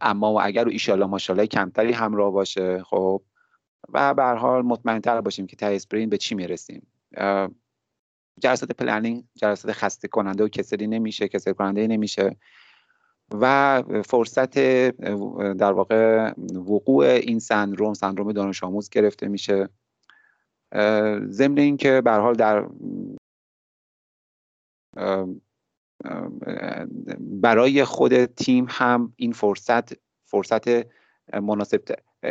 اما و اگر و ایشالله ماشالله کمتری همراه باشه خب. و به حال مطمئن تر باشیم که تا sprint به چی می‌رسیم. جلسات planning جلسات خسته کننده و کسری نمیشه کسری کننده نمیشه. و فرصت در واقع وقوع این سندروم، سندروم دانش آموز گرفته میشه. ضمن اینکه به حال در برای خود تیم هم این فرصت فرصت مناسب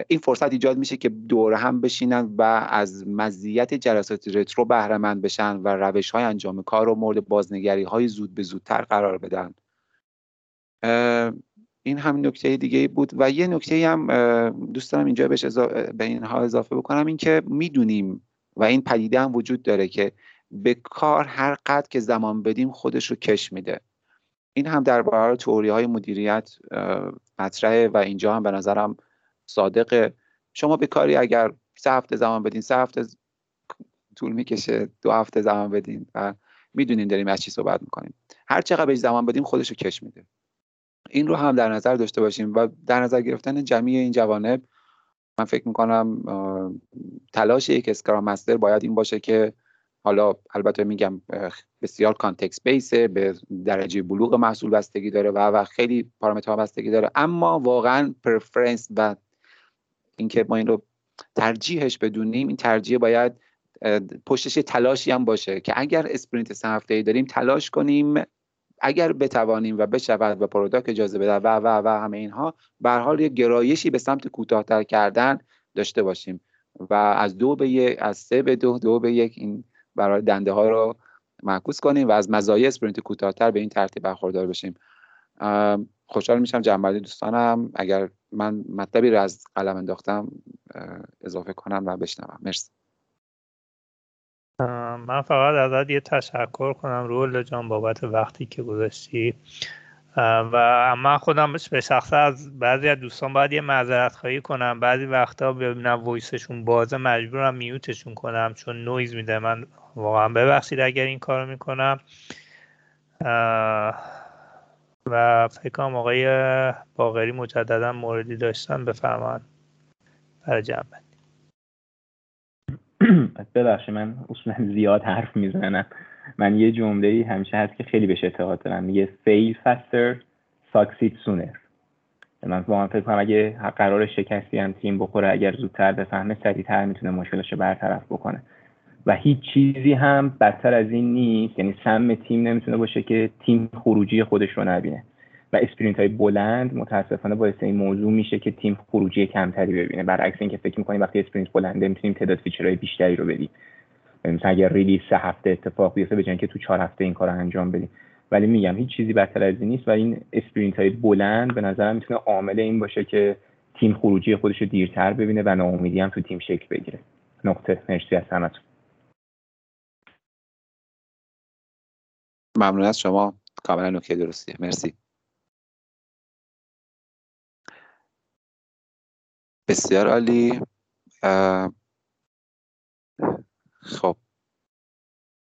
این فرصت ایجاد میشه که دور هم بشینن و از مزیت جلسات رترو بهره مند بشن و روش های انجام کار رو مورد بازنگری های زود به زودتر قرار بدن. این هم نکته دیگه بود. و یه نکته هم دوست دارم اینجا بهش به اینها اضافه بکنم این که می‌دونیم و این پدیده هم وجود داره که به کار هر قدر که زمان بدیم خودش رو کش میده. این هم در برابر توری های مدیریت مطرحه و اینجا هم به نظرم صادقه. شما به کاری اگر سه هفته زمان بدین سه هفته طول می‌کشه دو هفته زمان بدین و می‌دونین داریم از چی صحبت می‌کنیم. هر چقدر بهش زمان بدیم خودش رو کش میده. این رو هم در نظر داشته باشیم و در نظر گرفتن جمعی این جوانب من فکر می‌کنم تلاش یک scrum master باید این باشه که حالا البته میگم بسیار context base ه به درجه بلوغ محصول بستگی داره و و خیلی پارامترها بستگی داره. اما واقعا preference و اینکه ما این رو ترجیحش بدونیم این ترجیح باید پشتش تلاشی هم باشه که اگر sprint سه هفته ای داریم تلاش کنیم اگر بتوانیم و بشود و product اجازه بده و و و همه اینها به حال یه گرایشی به سمت کوتاهتر کردن داشته باشیم. و از دو به یک از سه به دو دو به یک این برای دنده ها رو معکوس کنیم و از مزایای اسپرینت کوتاهتر به این ترتیب برخوردار بشیم. خوشحال میشم جنبندی دوستانم. اگر من مطلبی رو از قلم انداختم اضافه کنم و بشنوم. مرسی. من فقط ازت یه تشکر کنم رول جان بابت وقتی که گذاشتی. و من خودم به شخص از بعضی از دوستان باید یه معذرت خواهی کنم. بعضی وقتا ببینم وایسشون بازه مجبورم میوتشون کنم چون نویز میده. من واقعا ببخشید اگر این کارو می‌کنم. و فکر آقای باغری مجددا موردی داشتن. بفرمان برای جنبه ببخشید من اصولا زیاد حرف می‌زنم. من یه جمله ای همیشه هست که خیلی بهش اعتقاد دارم. میگه fail faster succeed sooner. من واقعا فکر کنم اگه قرار شکستی هم تیم بخوره اگر زودتر بفهمه سریعتر می‌تونه مشکلش رو برطرف بکنه. و هیچ چیزی هم بدتر از این نیست. یعنی سم تیم نمی‌تونه باشه که تیم خروجی خودش رو نبینه. و اسپرینت های بلند متاسفانه باعث این موضوع میشه که تیم خروجی کمتری ببینه. برعکس اینکه فکر می‌کنیم وقتی اسپرینت بلنده می‌تونیم تعداد فیچرهای بیشتری رو بدیم. مثلا اگر ریلیز سه هفته اتفاق بیفته بجن که تو چهار هفته این کار رو انجام بدیم. ولی میگم هیچ چیزی بدتر از این نیست و این اسپرینت های بلند به نظرم می‌تونه عامل این باشه که تیم خروجی خودش رو دیرتر ببینه و ناامیدی هم تو تیم شکل بگیره. نقطه. مرسی از همتون. ممنون از شما. کاملا نکته درستیه. مرسی. بسیار عالی. خب.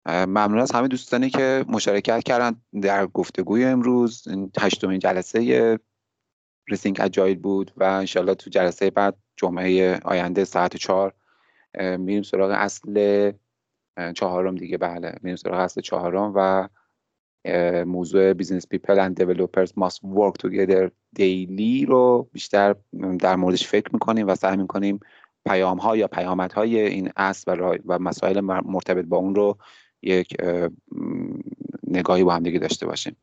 ممنون از همه دوستانی که مشارکت کردن در گفتگوی امروز. این هشتمین جلسه rethink agile بود و انشالله تو جلسه بعد جمعه آینده ساعت چهار میریم سراغ اصل چهارم دیگه. بله میریم سراغ اصل چهارم و موضوع business people and developers must work together دیلی رو بیشتر در موردش فکر می‌کنیم و سعی می‌کنیم پیام ها یا پیامت های این اصل و, و مسائل مرتبط با اون رو یک نگاهی با هم دیگه داشته باشیم.